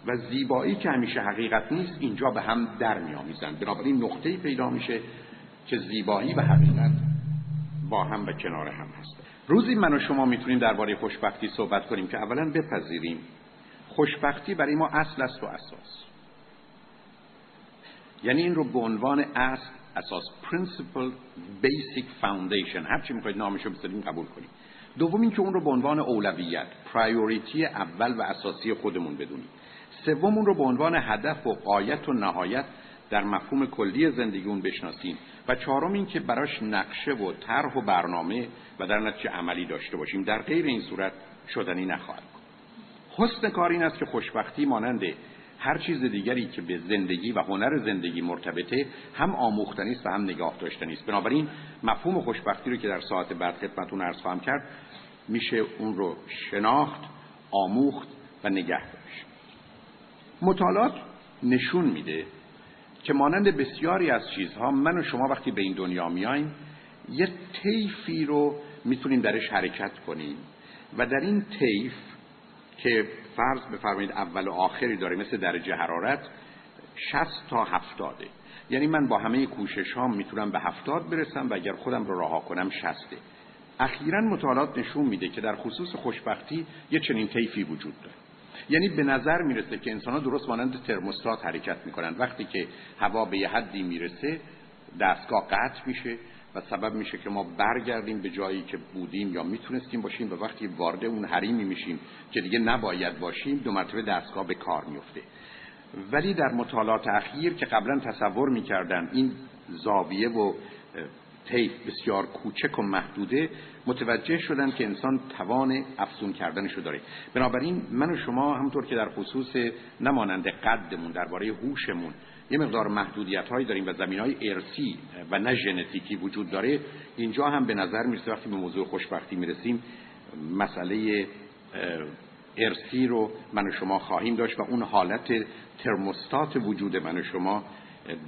و زیبایی که همیشه حقیقت نیست اینجا به هم در میآمیزند بنابراین نقطه پیدا میشه که زیبایی و حقیقت با هم و کنار هم هست. روزی من و شما می‌تونیم درباره خوشبختی صحبت کنیم که اولا بپذیریم. خوشبختی برای ما اصل است و اساس. یعنی این رو به عنوان اصل اساس principle basic foundation. هر چی می‌خواید نامشو بذاریم قبول کنیم. دوم این که اون رو به عنوان اولویت پرایوریتی اول و اساسی خودمون بدونیم. سوم اون رو به عنوان هدف و قایت و نهایت در مفهوم کلی زندگی اون بشناسیم. و چهارم این که براش نقشه و طرح و برنامه و در نتیجه عملی داشته باشیم. در غیر این صورت شدنی نخواهد حسن کار این است که خوشبختی مانند هر چیز دیگری که به زندگی و هنر زندگی مرتبطه هم آموختنی است و هم نگاه داشتنی است بنابراین مفهوم خوشبختی رو که در ساعت بعد خدمتتون عرض خواهم کرد میشه اون رو شناخت آموخت و نگه داشت. مطالعات نشون میده که مانند بسیاری از چیزها من و شما وقتی به این دنیا میایم یه طیفی رو می‌تونیم درش حرکت کنیم. و در این طیف که فرض بفرمایید اول و آخری داره مثل درجه حرارت 60 تا 70 یعنی من با همه کوشش ها می‌تونم به 70 برسم و اگر خودم رو رها کنم 60 اخیرا مطالعات نشون میده که در خصوص خوشبختی یه چنین طیفی وجود داره. یعنی به نظر می‌رسه که انسان ها درست مانند ترموستات حرکت می‌کنن وقتی که هوا به یه حدی می‌رسه دستگاه قطع میشه. و سبب میشه که ما برگردیم به جایی که بودیم یا می‌تونستیم باشیم و وقتی وارد اون حریمی میشیم که دیگه نباید باشیم دو مرتبه دستگاه به کار میفته. ولی در مطالعات اخیر که قبلا تصور می‌کردن این زاویه و طیف بسیار کوچک و محدوده متوجه شدن که انسان توان افزون کردنشو داره. بنابراین من و شما همونطور که در خصوص نمانند قدمون درباره هوشمون یه مقدار محدودیت هایی داریم و زمین های ارسی و نه ژنتیکی وجود داره. اینجا هم به نظر می‌رسه وقتی به موضوع خوشبختی می‌رسیم مسئله ارسی رو من و شما خواهیم داشت و اون حالت ترموستات وجود من و شما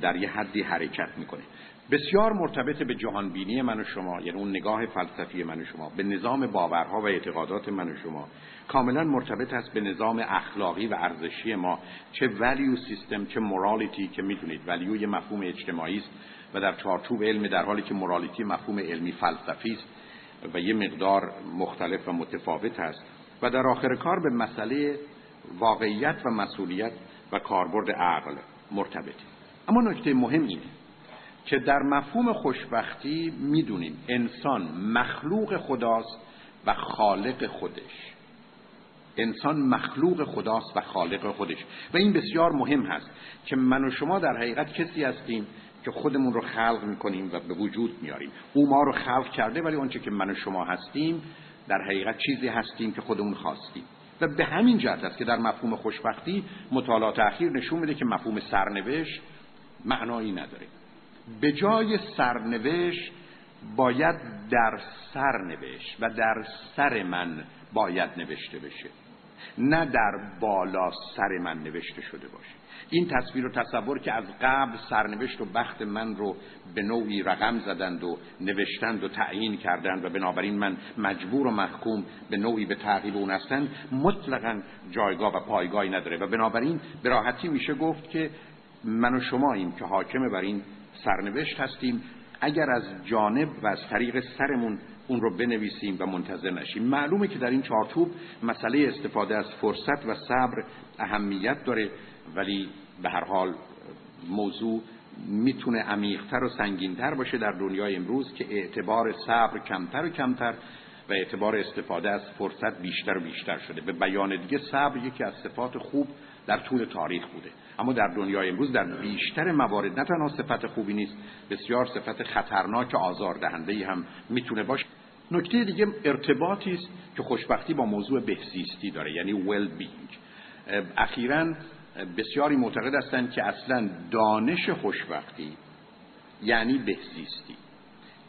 در یه حدی حرکت می‌کنه. بسیار مرتبط به جهانبینی من و شما یعنی اون نگاه فلسفی من و شما به نظام باورها و اعتقادات من و شما کاملا مرتبط است به نظام اخلاقی و ارزشی ما چه ولیو سیستم چه مورالیتی که می‌دونید ولیو یه مفهوم اجتماعی است و در چارچوب علم در حالی که مورالیتی مفهوم علمی فلسفی است و یه مقدار مختلف و متفاوت است. و در آخر کار به مسئله واقعیت و مسئولیت و کاربرد عقل مرتبطه اما نکته مهم اینه که در مفهوم خوشبختی می‌دونیم انسان مخلوق خداست و خالق خودش. انسان مخلوق خداست و خالق خودش. و این بسیار مهم هست که من و شما در حقیقت کسی هستیم که خودمون رو خلق می‌کنیم و به وجود میاریم او ما رو خلق کرده ولی آنچه که من و شما هستیم در حقیقت چیزی هستیم که خودمون خواستیم. و به همین جهت است که در مفهوم خوشبختی مطالعات اخیر نشون میده که مفهوم سرنوشت معنایی نداره. به جای سرنوشت باید در سر نوشت و در سر من باید نوشته بشه. نه در بالا سر من نوشته شده باشه. این تصویر و تصور که از قبل سرنوشت و بخت من رو به نوعی رقم زدند و نوشتند و تعیین کردند و بنابراین من مجبور و محکوم به نوعی به تعقیب اون هستند مطلقا جایگاه و پایگاهی نداره. و بنابراین به راحتی میشه گفت که من و شماییم که حاکم بر این سرنوشت هستیم. اگر از جانب و از طریق سرمون اون رو بنویسیم و منتظر نشیم. معلومه که در این چارچوب مسئله استفاده از فرصت و صبر اهمیت داره ولی به هر حال موضوع می‌تونه عمیقتر و سنگینتر باشه در دنیای امروز که اعتبار صبر کمتر و کمتر و اعتبار استفاده از فرصت بیشتر و بیشتر شده. به بیان دیگه صبر یکی از صفات خوب در طول تاریخ بوده. اما در دنیای امروز در بیشتر موارد نه تنها صفت خوبی نیست بسیار صفت خطرناک آزاردهنده هم می‌تونه باشه. نکته دیگه ارتباطی است که خوشبختی با موضوع بهزیستی داره یعنی ویل بینگ اخیرا بسیاری معتقد هستند که اصلا دانش خوشبختی یعنی بهزیستی.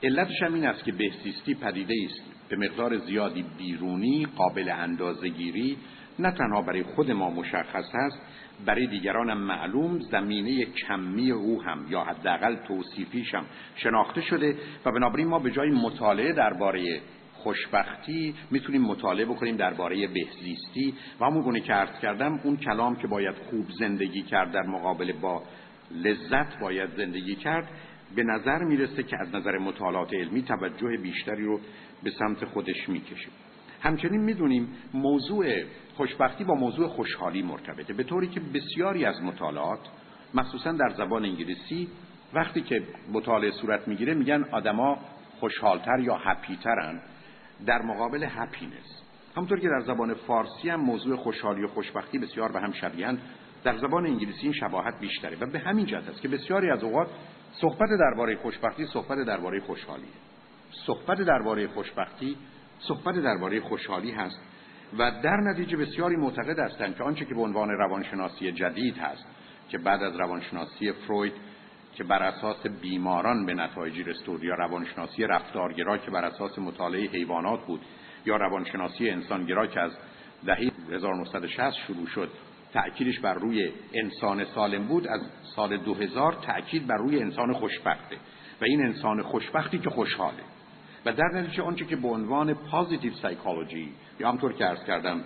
علتش هم این است که بهزیستی پدیده است به مقدار زیادی بیرونی قابل اندازگیری نه تنها برای خود ما مشخص هست برای دیگران هم معلوم زمینه کمی او هم یا حداقل توصیفیش هم شناخته شده و بنابراین ما به جای مطالعه درباره خوشبختی می‌تونیم مطالعه بکنیم درباره بهزیستی و همون گونه که عرض کردم اون کلام که باید خوب زندگی کرد در مقابل با لذت باید زندگی کرد به نظر می‌رسه که از نظر مطالعات علمی توجه بیشتری رو به سمت خودش می‌کشه همچنین می‌دونیم موضوع خوشبختی با موضوع خوشحالی مرتبطه. به طوری که بسیاری از مطالعات مخصوصا در زبان انگلیسی وقتی که مطالعه صورت می‌گیره میگن آدما خوشحالتر یا هپیترن در مقابل هپینس همونطور که در زبان فارسی هم موضوع خوشحالی و خوشبختی بسیار به هم شبیهن در زبان انگلیسی این شباهت بیشتره و به همین جهت است که بسیاری از اوقات صحبت درباره خوشبختی صحبت درباره خوشحالیه. صحبت درباره خوشبختی صحبت درباره خوشحالی هست و در نتیجه بسیاری معتقد هستند که آنچه که به عنوان روانشناسی جدید هست که بعد از روانشناسی فروید که بر اساس بیماران به نتایجی رسید یا روانشناسی رفتارگرا که بر اساس مطالعه حیوانات بود یا روانشناسی انسانگرا که از دهه 1960 شروع شد تأکیدش بر روی انسان سالم بود از سال 2000 تأکید بر روی انسان خوشبخته. و این انسان خوشبختی که خوشحاله. و در نتیجه آنچه که به عنوان positive psychology یا همین‌طور که عرض کردم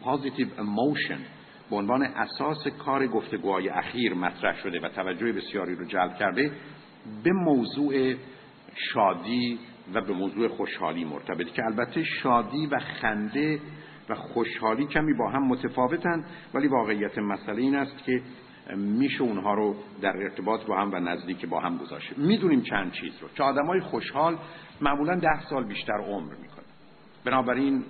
positive emotion به عنوان اساس کار گفتگوهای اخیر مطرح شده و توجه بسیاری رو جلب کرده به موضوع شادی و به موضوع خوشحالی مرتبط که البته شادی و خنده و خوشحالی کمی با هم متفاوتن ولی واقعیت مسئله این است که میشه اونها رو در ارتباط با هم و نزدیک با هم گذاشت. می‌دونیم چند چیز رو. که آدمای خوشحال معمولا ده سال بیشتر عمر می‌کنن بنابراین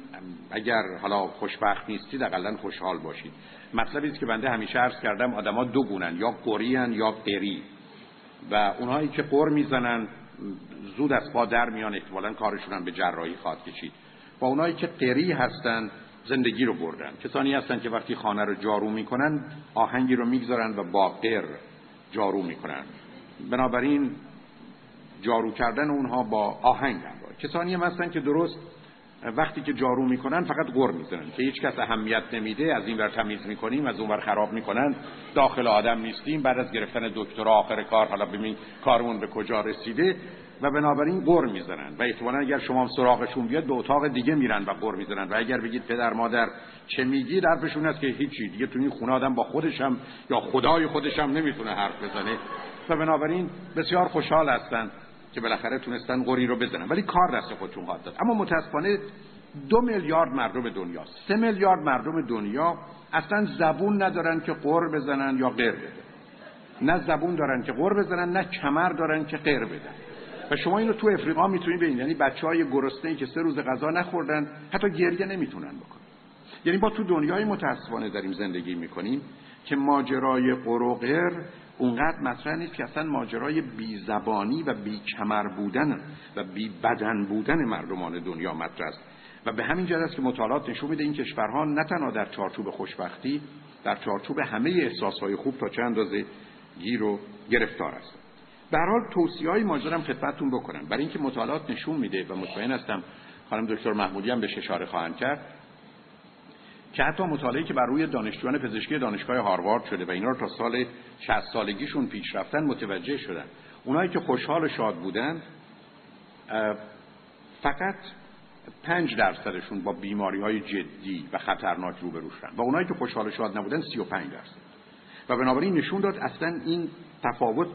اگر حالا خوشبخت نیستید اقلا خوشحال باشید. مطلبی است که بنده همیشه عرض کردم آدما دو گونن یا قرین یا قری. و اونهایی که قر می‌زنن زود از پا در میان احتمالا کارشون به جراحی خواهد کشید. و اونایی که قری هستن زندگی رو بردن. کسانی هستن که وقتی خانه رو جارو می‌کنن آهنگی رو می‌گذارن و با قر جارو می‌کنن. بنابراین جارو کردن اونها با آهنگ هم کسانی هم هستن که درست وقتی که جارو می‌کنن فقط غر می‌زنن که هیچ کس اهمیت نمیده از این ور تمیز می‌کنیم از اون ور خراب می‌کنن داخل آدم نیستیم بعد از گرفتن دکترا آخر کار حالا ببین کارمون به کجا رسیده و بنابراین غر می‌زنن و احتمالا اگر شما سراغشون بیاد به اتاق دیگه میرن و غر می‌زنن و اگر بگید پدر مادر چه میگی حرفشون است که هیچی. دیگه تو این خونه آدم با خودشم یا خدای خودشم نمی‌تونه حرف بزنه. و بنابراین بسیار خوشحال هستند که بالاخره تونستن قری رو بزنن ولی کار دست خودشون خواهد داد. اما متاسفانه دو میلیارد مردم دنیا سه میلیارد مردم دنیا اصلا زبون ندارن که قر بزنن یا غیر بدن نه زبون دارن که قر بزنن نه کمر دارن که غیر بدن و شما اینو تو افریقا می‌تونید ببینید. یعنی بچه های که سه روز غذا نخوردن حتی گریه نمی‌تونن بکنن. یعنی ما تو دنیای متاسفانه داریم زندگی می‌کنیم که ماجرای قر و اونقدر مطرح نیست که اصلا ماجرای بی زبانی و بی کمر بودن و بی بدن بودن مردمان دنیا مطرح است. و به همین جهت است که مطالعات نشون میده این کشورها نه تنها در چارچوب خوشبختی در چارچوب همه احساسهای خوب تا چند اندازه گیر و گرفتار است. به هر حال توصیه‌های ماجرام خدمتتون بکنم. برای اینکه مطالعات نشون میده و مطمئن هستم خانم دکتر محمودی هم به اشاره خواهند کرد که حتی مطالعه که بر روی دانشجویان پزشکی دانشگاه هاروارد شده و اینا رو تا سال 60 سالگیشون پیش رفتن متوجه شدن. اونایی که خوشحال و شاد بودند فقط پنج درصدشون با بیماری های جدی و خطرناک روبرو شدن و اونایی که خوشحال و شاد نبودن 35 درصد. و بنابراین نشون داد اصلا این تفاوت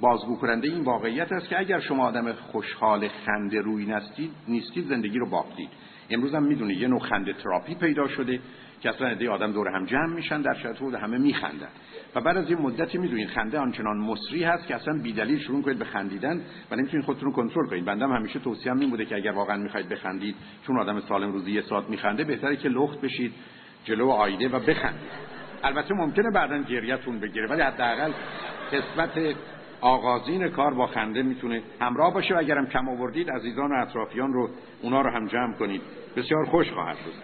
بازگو کننده این واقعیت است که اگر شما آدم خوشحال خنده روی نستید نیستید زندگی رو باختید. امروز هم می‌دونید یه نوع خنده تراپی پیدا شده که اصلا عده آدم دور هم جمع میشن در شرط رو همه میخندن. و بعد از یه مدتی می‌دونید خنده آنچنان مصری هست که اصلا بیدلیل شروع کنید به خندیدن و نمی‌تونید خودتون رو کنترل کنید. بندم همیشه توصیه این بوده که اگر واقعا می‌خواید بخندید چون آدم سالم روزی یه ساعت میخنده بهتره که لخت بشید جلو آیده و بخندید. البته ممکنه بعدا گریهتون بگیره ولی حداقل قسمت آغازین کار با خنده می‌تونه همراه باشه و اگرم کم آوردید عزیزان و اطرافیان رو اونا رو هم جمع کنید. بسیار خوش خواهد بود.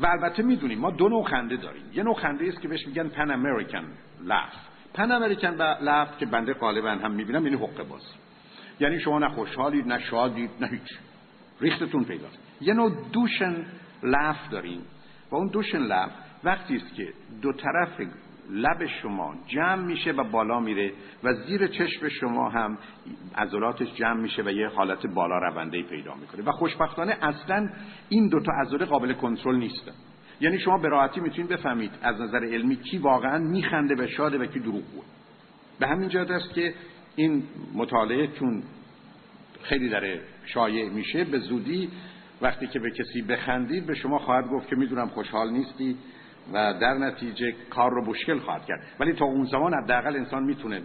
و البته می‌دونیم ما دو نوع خنده داریم. یه نوع خنده است که بهش میگن پن امریکن لاف پن امریکن لاف که بنده غالبا هم می‌بینم یعنی حقه باز. یعنی شما نه خوشحالید نه شادید نه هیچ. ریختتون پیداست. یه نوع دوشن لاف داریم. و اون دوشن لاف وقتی است که دو طرف لب شما جمع میشه و بالا میره و زیر چشم شما هم عضلاتش جمع میشه و یه حالت بالا رونده پیدا می‌کنه. و خوشبختانه اصلا این دوتا عضله قابل کنترل نیستن یعنی شما به راحتی می‌تونید بفهمید از نظر علمی کی واقعا میخنده و شاده و کی دروغگوه به همین جهت است که این مطالعه چون خیلی داره شایع میشه. به زودی وقتی که به کسی بخندید به شما خواهد گفت که می‌دونم خوشحال نیستی. و در نتیجه کار رو مشکل خواهد کرد. ولی تا اون زمان حداقل انسان می‌تونه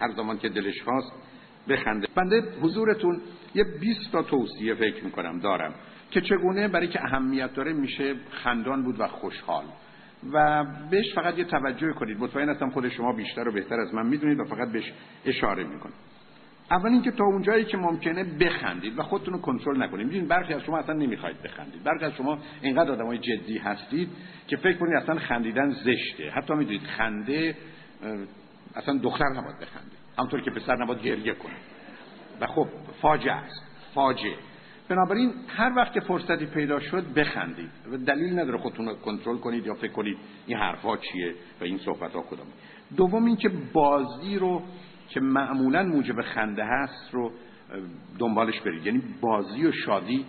هر زمان که دلش خواست بخنده. بنده حضورتون یه 20 تا توصیه فکر می‌کنم دارم که چگونه برای که اهمیت داره میشه خندان بود و خوشحال. و بهش فقط یه توجه کنید. مطمئن هستم خود شما بیشتر و بهتر از من می‌دونید و فقط بهش اشاره می‌کنید اول اینکه تا اونجایی که ممکنه بخندید و خودتون رو کنترل نکنید. می‌دونید برخی از شما اصلا نمی‌خواید بخندید. برخی از شما اینقدر آدمای جدی هستید که فکر کنید اصلا خندیدن زشته. حتی می‌دونید خنده اصلا دختر نباید بخنده. همونطور که پسر نباید گریه کنه. و خب فاجعه است. فاجعه. بنابراین هر وقت که فرصتی پیدا شد بخندید. و دلیل نداره خودتون رو کنترل کنید یا فکر کنید این حرفها چیه و این صحبت ها کدامه دوم اینکه بازی رو که معمولا موجب خنده هست رو دنبالش برید. یعنی بازی و شادی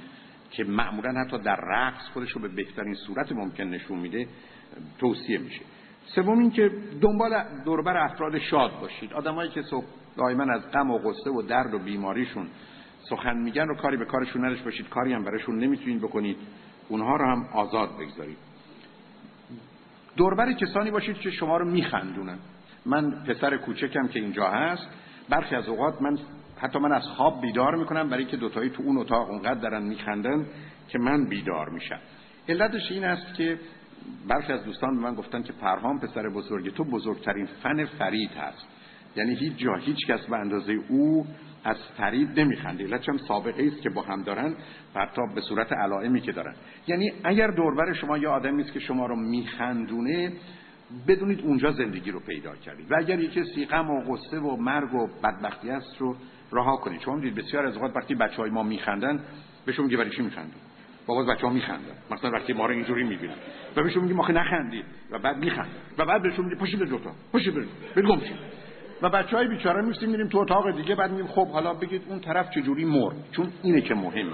که معمولا حتی در رقص خودش رو به بهترین صورت ممکن نشون میده توصیه میشه. سوم اینکه دنبال دوربر افراد شاد باشید. آدمایی که صبح دائما از غم و غصه و درد و بیماریشون سخن میگن رو کاری به کارشون نداشت باشید کاری هم براشون نمی‌تونید بکنید. اونها رو هم آزاد بگذارید. دوربر کسانی باشید که شما رو میخندونن. من پسر کوچکم که اینجا هست برخی از اوقات من حتی من از خواب بیدار می‌کنم برای که دوتایی تو اون اتاق اونقدر دارن میخندن که من بیدار میشم. علتش این است که برخی از دوستان به من گفتن که پرهام پسر بزرگ تو بزرگترین فن فرید هست. یعنی هیچ جا هیچ کس به اندازه او از فرید نمیخنده. علتش هم سابقه است که با هم دارن حتی به صورت علائمی که دارن. یعنی اگر دوربر شما یا آدمی نیست که شما رو میخندونه بدونید اونجا زندگی رو پیدا کردید. و اگر یه کسی و غصه و مرگ و بدبختی است رو رها کنید. چون دید بسیار از اوقات وقتی بچه های ما میخندن بهشون میگه برای چی میخندن بابا بچه ها میخندن. مثلا وقتی ما رو اینجوری می‌بینن. و بهشون میگه ما نخندید و بعد میخندن. و بعد بهشون میگه به دوتا پاشید برید برید گم و بچه های بیچاره میفتیم میریم تو اتاق دیگه بعد میگیم خب حالا بگید اون طرف چجوری مرد؟ چون اینه که مهمه.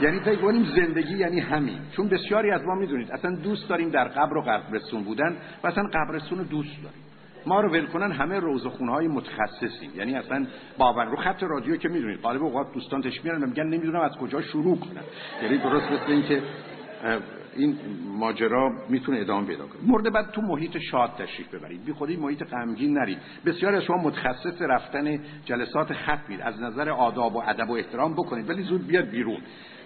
یعنی فکر کنیم زندگی یعنی همین. چون بسیاری از ما می‌دونید اصلا دوست داریم در قبر و قبرستون بودن و اصلا قبرستون رو دوست داریم. ما رو ول کنن همه روزخونه های متخصصیم. یعنی اصلا باور رو خط رادیو که می‌دونید غالب اوقات دوستان تش میرن میگن نمی‌دونم از کجا شروع کنم. یعنی درست مثل اینکه این ماجرا می‌تونه ادامه پیدا کنه. مورد بعد تو محیط شاد تشریف ببرید. بی خودی محیط غمگین نرید. بسیار از شما متخصص رفتن جلسات ختمید از نظر آداب و ادب و احترام بکنید. ولی زود بیاد بیرون.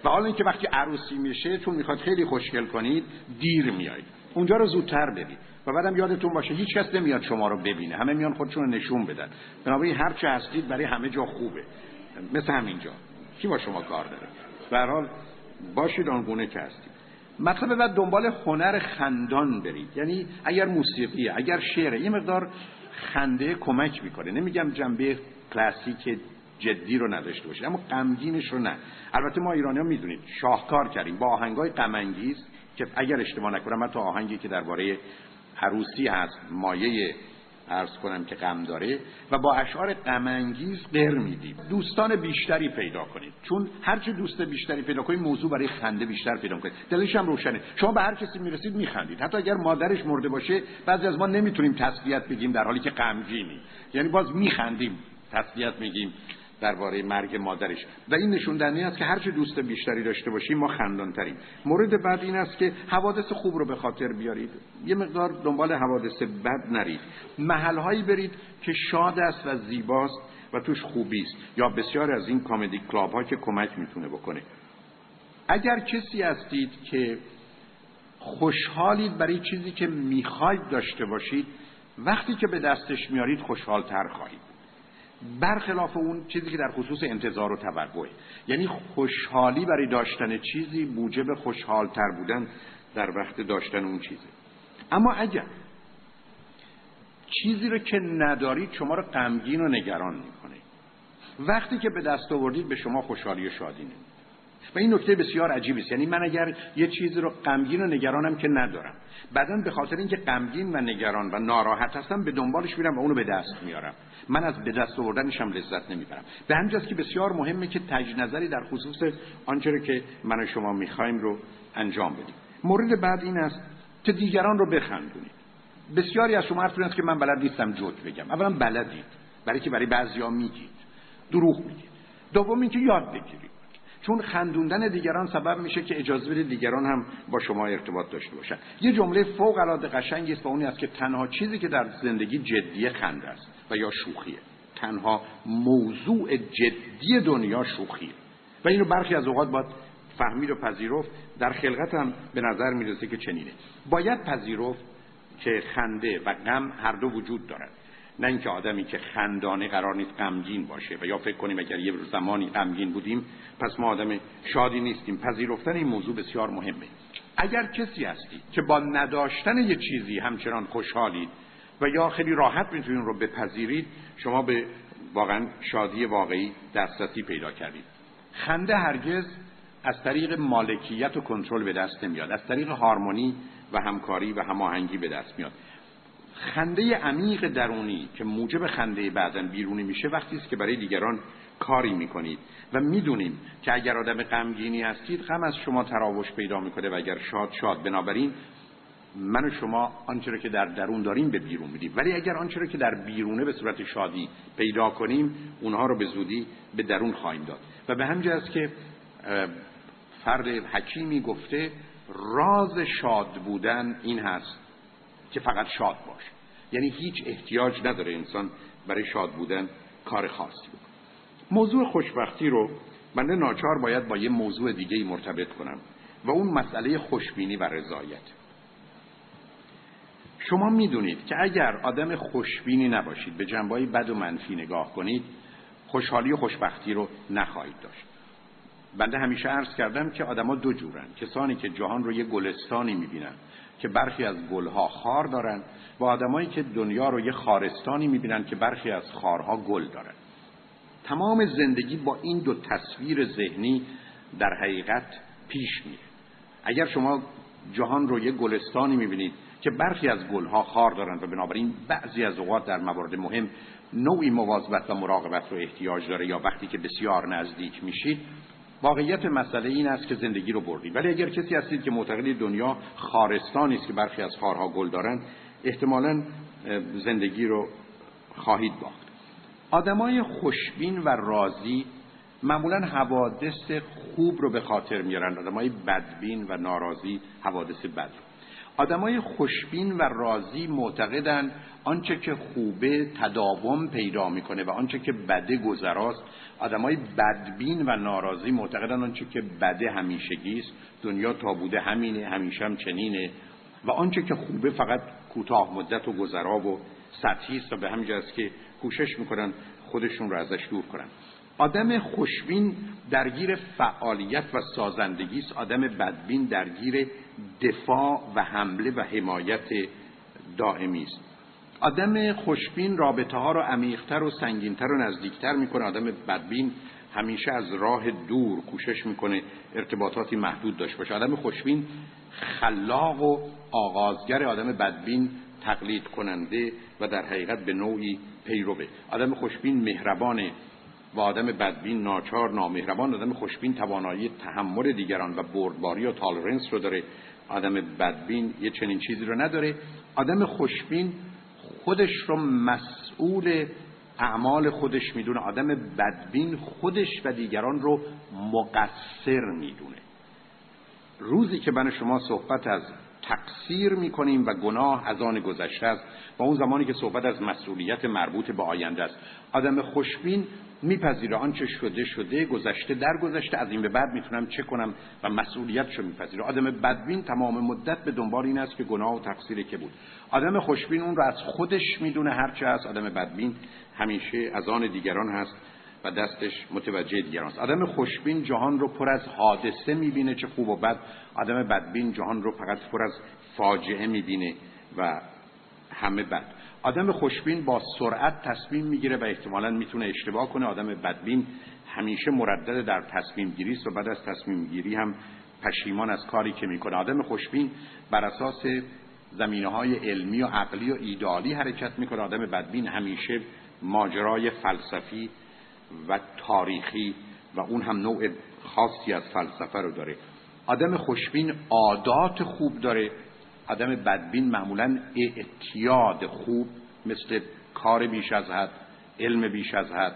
و حالا اینکه وقتی عروسی میشه چون می‌خواد خیلی خوشگل کنید دیر میایید. اونجا رو زودتر برید. و بعدم یادتون باشه هیچ کس نمیاد شما رو ببینه. همه میان خودشون رو نشون بدن. بنابراین هر چه هستید برای همه جا خوبه. مثل همینجا. کی با شما کار داره؟ به حال باشید آنگونه که هستید. مطلب بعد دنبال هنر خندان برید. یعنی اگر موسیقی اگر شعر یه مقدار خنده کمک می‌کنه. نمیگم جنبه کلاسیک جدی رو نداشته باشید اما غمگینش رو نه. البته ما ایرانی ها می‌دونید شاهکار کردیم. با آهنگای غم که اگر اشتباه نکنم من تو آهنگی که درباره عروسی هست مایه ارز کنم که غم داره و با اشعار غمانگیز قر می‌دید. دوستان بیشتری پیدا کنید. چون هرچی دوست بیشتری پیدا کنید موضوع برای خنده بیشتر پیدا کنید دلش هم روشنه. شما به هر کسی می‌رسید میخندید. حتی اگر مادرش مرده باشه بعضی از ما نمی‌تونیم تسلیت بگیم در حالی که غمگینیم. یعنی باز میخندیم تسلیت میگیم. درباره مرگ مادرش. و این نشون دهنده است که هرچه دوست بیشتری داشته باشیم ما خندان تریم مورد بعد این است که حوادث خوب رو به خاطر بیارید. یه مقدار دنبال حوادث بد نرید. محل برید که شاد است و زیباست و توش خوبی است. یا بسیار از این کامدی کلاب ها که کمک می‌تونه بکنه. اگر کسی هستید که خوشحالید برای چیزی که می‌خواید داشته باشید وقتی که به دستش میارید خوشحالتر خواهید. برخلاف اون چیزی که در خصوص انتظار و توقعه. یعنی خوشحالی برای داشتن چیزی موجب خوشحالتر بودن در وقت داشتن اون چیزه. اما اگر چیزی رو که ندارید شما رو غمگین و نگران می‌کنه. وقتی که به دست آوردید به شما خوشحالی و شادی نمید و این نکته بسیار عجیبی است. یعنی من اگر یه چیزی رو غمگین و نگرانم که ندارم. بعدا به خاطر اینکه غمگین و نگران و ناراحت هستم به دنبالش میرم و اونو به دست میارم. من از به دست آوردنش هم لذت نمی‌برم. به همینجاست که بسیار مهمه که تج نظری در خصوص آنچه که من و شما می‌خوایم رو انجام بدیم. مورد بعد این است که دیگران رو بخندونید. بسیاری از شما حرف که من بلد نیستم جوک بگم. اولا بلدید. برای که برای بعضیا میگید. دروغ میگید. دوم اینکه یاد بگیرید. چون خندوندن دیگران سبب میشه که اجازه بده دیگران هم با شما ارتباط داشته باشن. یه جمله فوق العاده قشنگی است و اونی است که تنها چیزی که در زندگی جدی خنده است و یا شوخیه. تنها موضوع جدی دنیا شوخیه. و اینو برخی از اوقات باید فهمید و پذیرفت. در خلقت هم به نظر می‌رسه که چنینه. باید پذیرفت که خنده و غم هر دو وجود دارد. نه اینکه آدمی که خندانه قرار نیست غمگین باشه و یا فکر کنیم اگر یه زمانی غمگین بودیم پس ما آدم شادی نیستیم. پذیرفتن این موضوع بسیار مهمه. اگر کسی هستی که با نداشتن یه چیزی همچنان خوشحالید و یا خیلی راحت می‌تونید رو بپذیرید شما به واقعا شادی واقعی دسترسی پیدا کردید. خنده هرگز از طریق مالکیت و کنترل به دست نمیاد از طریق هارمونی و همکاری و هماهنگی به دست میاد. خنده عمیق درونی که موجب خنده بعدا بیرونی میشه وقتی است که برای دیگران کاری می‌کنید. و می‌دونیم که اگر آدم غمگینی هستید غم از شما تراوش پیدا می‌کنه و اگر شاد شاد بنابراین من و شما آنچه که در درون داریم به بیرون میدیم ولی اگر آنچه که در بیرونه به صورت شادی پیدا کنیم اونها رو به زودی به درون خواهیم داد. و به همجه است که فرد حکیمی گفته راز شاد بودن این هست. که فقط شاد باش یعنی هیچ احتیاج نداره انسان برای شاد بودن کار خاصی بکنه. موضوع خوشبختی رو بنده ناچار باید با یه موضوع دیگه مرتبط کنم و اون مسئله خوشبینی و رضایت. شما می‌دونید که اگر آدم خوشبینی نباشید به جنبایی بد و منفی نگاه کنید خوشحالی و خوشبختی رو نخواهید داشت. بنده همیشه عرض کردم که آدما دو جورن. کسانی که جهان رو یه گلستانی می‌بینن. که برخی از گلها خار دارن و آدمایی که دنیا رو یه خارستانی می‌بینن که برخی از خارها گل دارن. تمام زندگی با این دو تصویر ذهنی در حقیقت پیش میره. اگر شما جهان رو یه گلستانی می‌بینید که برخی از گلها خار دارند و بنابراین بعضی از اوقات در موارد مهم نوعی مواظبت و مراقبت رو احتیاج داره یا وقتی که بسیار نزدیک میشید واقعیت مسئله این است که زندگی رو بردید ولی اگر کسی هستید که معتقد دنیا خارستانی است که برخی از خارها گل دارند احتمالا زندگی رو خواهید باخت. آدمای خوشبین و راضی معمولا حوادث خوب رو به خاطر میارن. آدمای بدبین و ناراضی حوادث بد. آدمای خوشبین و راضی معتقدند آنچه که خوبه تداوم پیدا می‌کنه و آنچه که بده گذراست. آدمای بدبین و ناراضی معتقدن آنچه که بده همیشگی است. دنیا تا بوده همینه همیشه هم چنینه. و آنچه که خوبه فقط کوتاه مدت و گذرا و سطحی است و به همین است که کوشش می‌کنن خودشون رو ازش دور کنن. آدم خوشبین درگیر فعالیت و سازندگی است. آدم بدبین درگیر دفاع و حمله و حمایت دائمی است. آدم خوشبین رابطه ها رو عمیقتر و سنگینتر و نزدیکتر می‌کنه. آدم بدبین همیشه از راه دور کوشش می‌کنه ارتباطاتی محدود داشته باشه. آدم خوشبین خلاق و آغازگر آدم بدبین تقلید کننده و در حقیقت به نوعی پیروه آدم خوشبین مهربانه و آدم بدبین ناچار نامهربان. آدم خوشبین توانایی تحمل دیگران و بردباری و تالرنس رو داره. آدم بدبین یه چنین چیزی رو نداره. آدم خوشبین خودش رو مسئول اعمال خودش می‌دونه. آدم بدبین خودش و دیگران رو مقصر می‌دونه. روزی که من شما صحبت از تقصیر می‌کنیم و گناه از آن گذشته است و اون زمانی که صحبت از مسئولیت مربوط به آینده است. آدم خوشبین میپذیره. آنچه شده شده گذشته در گذشته از این به بعد می‌تونم چه کنم و مسئولیتشو میپذیره. آدم بدبین تمام مدت به دنبال این است که گناه و تقصیری که بود. آدم خوشبین اون رو از خودش می‌دونه هرچه هست. آدم بدبین همیشه از آن دیگران هست و دستش متوجه دیگران است. آدم خوشبین جهان رو پر از حادثه می‌بینه چه خوب و بد. آدم بدبین جهان رو فقط پر از فاجعه می‌بینه و همه بد. آدم خوشبین با سرعت تصمیم می‌گیره و احتمالا می‌تونه اشتباه کنه. آدم بدبین همیشه مردد در تصمیم گیری است و بعد از تصمیم گیری هم پشیمان از کاری که می‌کنه. آدم خوشبین بر اساس زمینه های علمی و عقلی و ایدالی حرکت می‌کنه. آدم بدبین همیشه ماجرای فلسفی و تاریخی و اون هم نوع خاصی از فلسفه رو داره. آدم خوشبین عادات خوب داره. آدم بدبین معمولا اعتیاد خوب مثل کار بیش از حد علم بیش از حد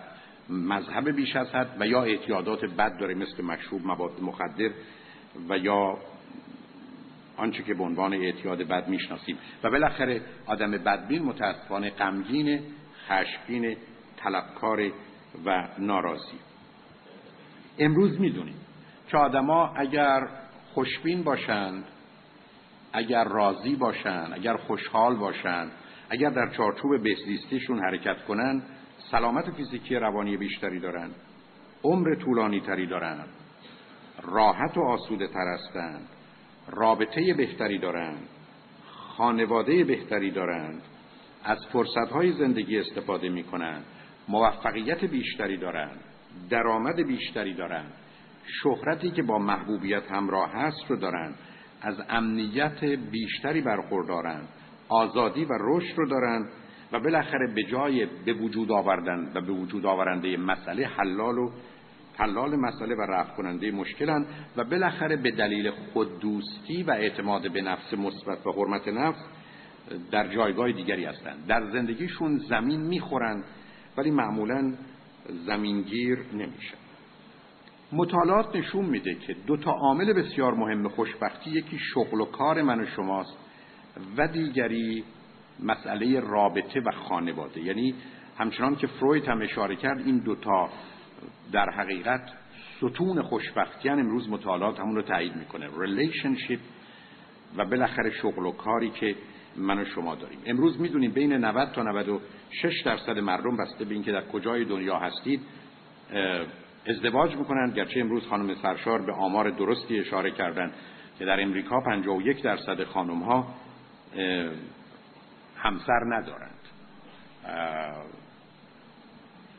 مذهب بیش از حد و یا اعتیادات بد داره مثل مشروب مواد مخدر و یا آنچه که به عنوان اعتیاد بد می‌شناسیم. و بالاخره آدم بدبین متاسفانه غمگین خشمگین طلبکار و ناراضی. امروز می‌دونیم که آدما اگر خوشبین باشند اگر راضی باشند اگر خوشحال باشند اگر در چارچوب بهزیستیشون حرکت کنند سلامت فیزیکی روانی بیشتری دارند عمر طولانی تری دارند راحت و آسوده تر هستند رابطه بهتری دارند خانواده بهتری دارند از فرصتهای زندگی استفاده می کنند موفقیت بیشتری دارند درآمد بیشتری دارند شهرتی که با محبوبیت همراه هست رو دارن. از امنیت بیشتری برخوردارن آزادی و رشد رو دارن و بالاخره به جای به وجود آوردن و به وجود آورنده مسئله حلال و حلال مسئله و رفع کننده مشکلن و بالاخره به دلیل خوددوستی و اعتماد به نفس مثبت و حرمت نفس در جایگاه دیگری هستند. در زندگیشون زمین می‌خورن ولی معمولا زمینگیر نمیشن. مطالعات نشون میده که دو تا عامل بسیار مهم خوشبختی یکی شغل و کار من و شماست و دیگری مسئله رابطه و خانواده. یعنی همچنان که فروید هم اشاره کرد این دوتا در حقیقت ستون خوشبختی امروز مطالعات همون رو تایید می‌کنه. relationship و بالاخره شغل و کاری که من و شما داریم. امروز می‌دونیم بین 90 تا 96 درصد مردم بسته به اینکه در کجای دنیا هستید ازدواج می‌کنن گرچه امروز خانم سرشار به آمار درستی اشاره کردن که در امریکا 51 درصد خانم ها همسر ندارند.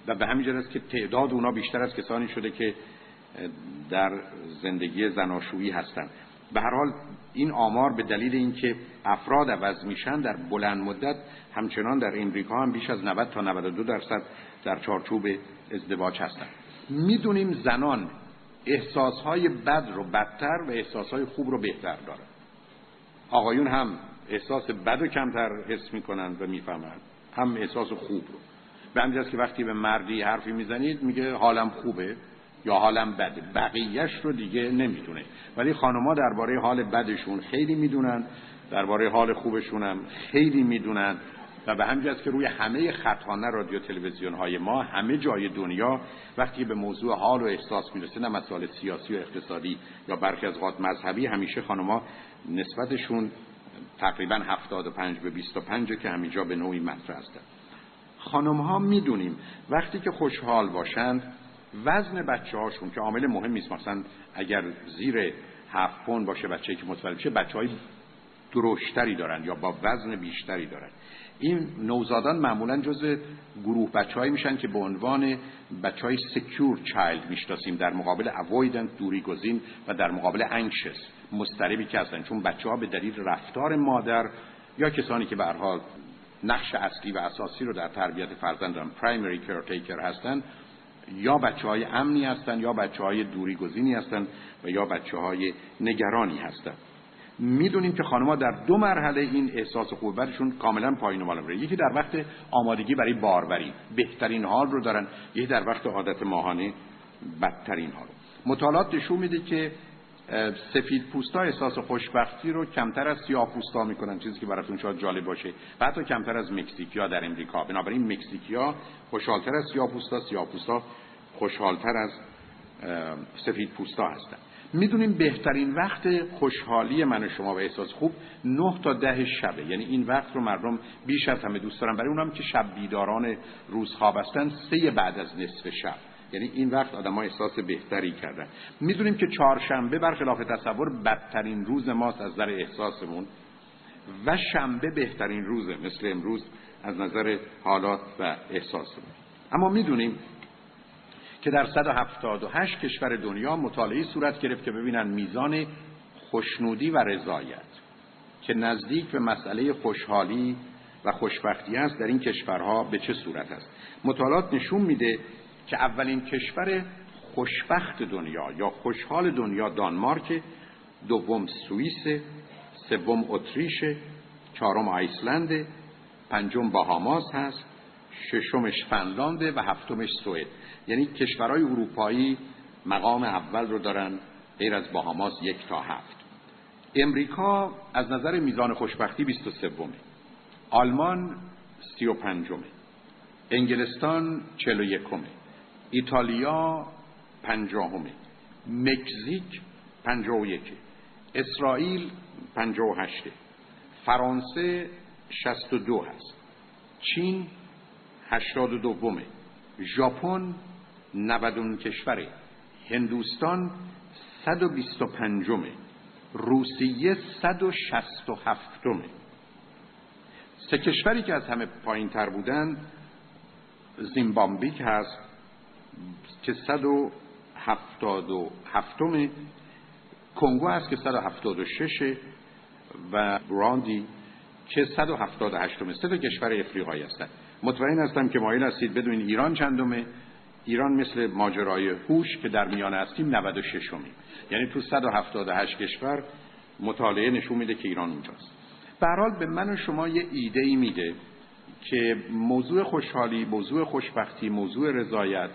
و به همین است که تعداد اونا بیشتر از کسانی شده که در زندگی زناشویی هستند. به هر حال این آمار به دلیل اینکه افراد عوض میشن در بلند مدت همچنان در امریکا هم بیش از 90 تا 92 درصد در چارچوب ازدواج هستند. می‌دونیم زنان احساسهای بد رو بدتر و احساسهای خوب رو بهتر دارن. آقایون هم احساس بد و کمتر حس می‌کنن و می‌فهمن هم احساس خوب رو. به همین که وقتی به مردی حرفی می‌زنید میگه حالم خوبه یا حالم بده. بقیهش رو دیگه نمی‌تونه ولی خانمها درباره حال بدشون خیلی می‌دونن درباره حال خوبشون هم خیلی می‌دونن. و به همین که روی همه خطانه رادیو تلویزیون های ما همه جای دنیا وقتی به موضوع حال و احساس می‌رسه نه مسائل سیاسی و اقتصادی یا برخی از اوقات مذهبی همیشه خانمها نسبتشون تقریبا 75 به 25 که همینجا به نوعی مطرح هستن. خانم ها می‌دونیم وقتی که خوشحال باشند وزن بچه هاشون که عامل مهمی است مثلا اگر زیر هفت پوند باشه بچه که متولد بشه بچه های درشتری دارن یا با وزن بیشتری دارن این نوزادان معمولا جز گروه بچههایی میشن که به عنوان بچه های secure child می‌شناسیم. در مقابل avoidant دوری گزین و در مقابل anxious مضطربی که هستن. چون بچه ها به دلیل رفتار مادر یا کسانی که به نقش اصلی و اساسی رو در تربیت فرزند دارن primary caretaker هستن یا بچه های امنی هستن یا بچه های دوری گزینی هستن و یا بچه های نگرانی هستن. می‌دونیم که خانمها در دو مرحله این احساس خوبیتشون کاملا پایین و بالا یکی در وقت آمادگی برای باروری. بهترین حال رو دارن. یکی در وقت عادت ماهانه بدترین حال. مطالعات نشون میده که سفید پوستا احساس خوشبختی رو کمتر از سیاه پوستا می‌کنن. چیزی که براتون شاید جالب باشه. و حتی کمتر از مکزیکیا در امریکا. بنابراین مکزیکیا خوشحالتر از سیاه پوستا سیاه پوستا خوشحالتر از سفید پوستا هستن. می‌دونیم بهترین وقت خوشحالی من و شما و احساس خوب نه تا ده شبه. یعنی این وقت رو مردم بیش از همه دوست دارن. برای اونم که شب بیداران روزخواب هستن سه بعد از نصف شب. یعنی این وقت آدم احساس بهتری کردن. می‌دونیم که چهارشنبه برخلاف تصور بدترین روز ماست از نظر احساسمون و شنبه بهترین روزه مثل امروز از نظر حالات و احساسمون. اما می‌دونیم که در 178 کشور دنیا مطالعه صورت گرفت که ببینن میزان خوشنودی و رضایت که نزدیک به مسئله خوشحالی و خوشبختی است در این کشورها به چه صورت است. مطالعات نشون میده که اولین کشور خوشبخت دنیا یا خوشحال دنیا دانمارک دوم سوئیس سوم اتریش چهارم آیسلند پنجم باهاماس هست ششمش فنلاند و هفتمش سوئد. یعنی کشورهای اروپایی مقام اول رو دارن غیر از باهاماس یک تا هفت. امریکا از نظر میزان خوشبختی 23 آلمان 35 انگلستان 41 ایتالیا پنجاهمه. مکزیک پنجاه و یکه. اسرائیل پنجاه و هشته. فرانسه شست و دو هست. چین هشتاد و دومه. ژاپن نودون کشوره هندوستان صد و بیست و پنجمه روسیه صد و شست و هفتمه سه کشوری که از همه پایین تر بودن زیمبابوه هست که 177 کنگو هست که 176 و براندی که 178 سه تا کشور افریقایی هستند مطمئن هستم که مایل هستید بدون ایران چندمه. ایران مثل ماجرای هوش که در میان هستیم 96 امیم یعنی تو 178 کشور مطالعه نشون میده که ایران اونجاست برحال به من و شما یه ایده ای میده که موضوع خوشحالی موضوع خوشبختی موضوع رضایت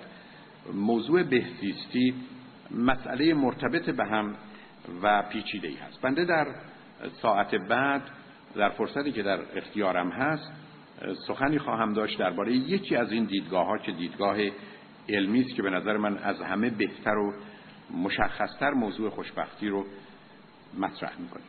موضوع بهزیستی مسئله مرتبط به هم و پیچیده ای هست. بنده در ساعت بعد در فرصتی که در اختیارم هست سخنی خواهم داشت درباره یکی از این دیدگاه ها که دیدگاه علمی است که به نظر من از همه بهتر و مشخصتر موضوع خوشبختی رو مطرح می‌کنه.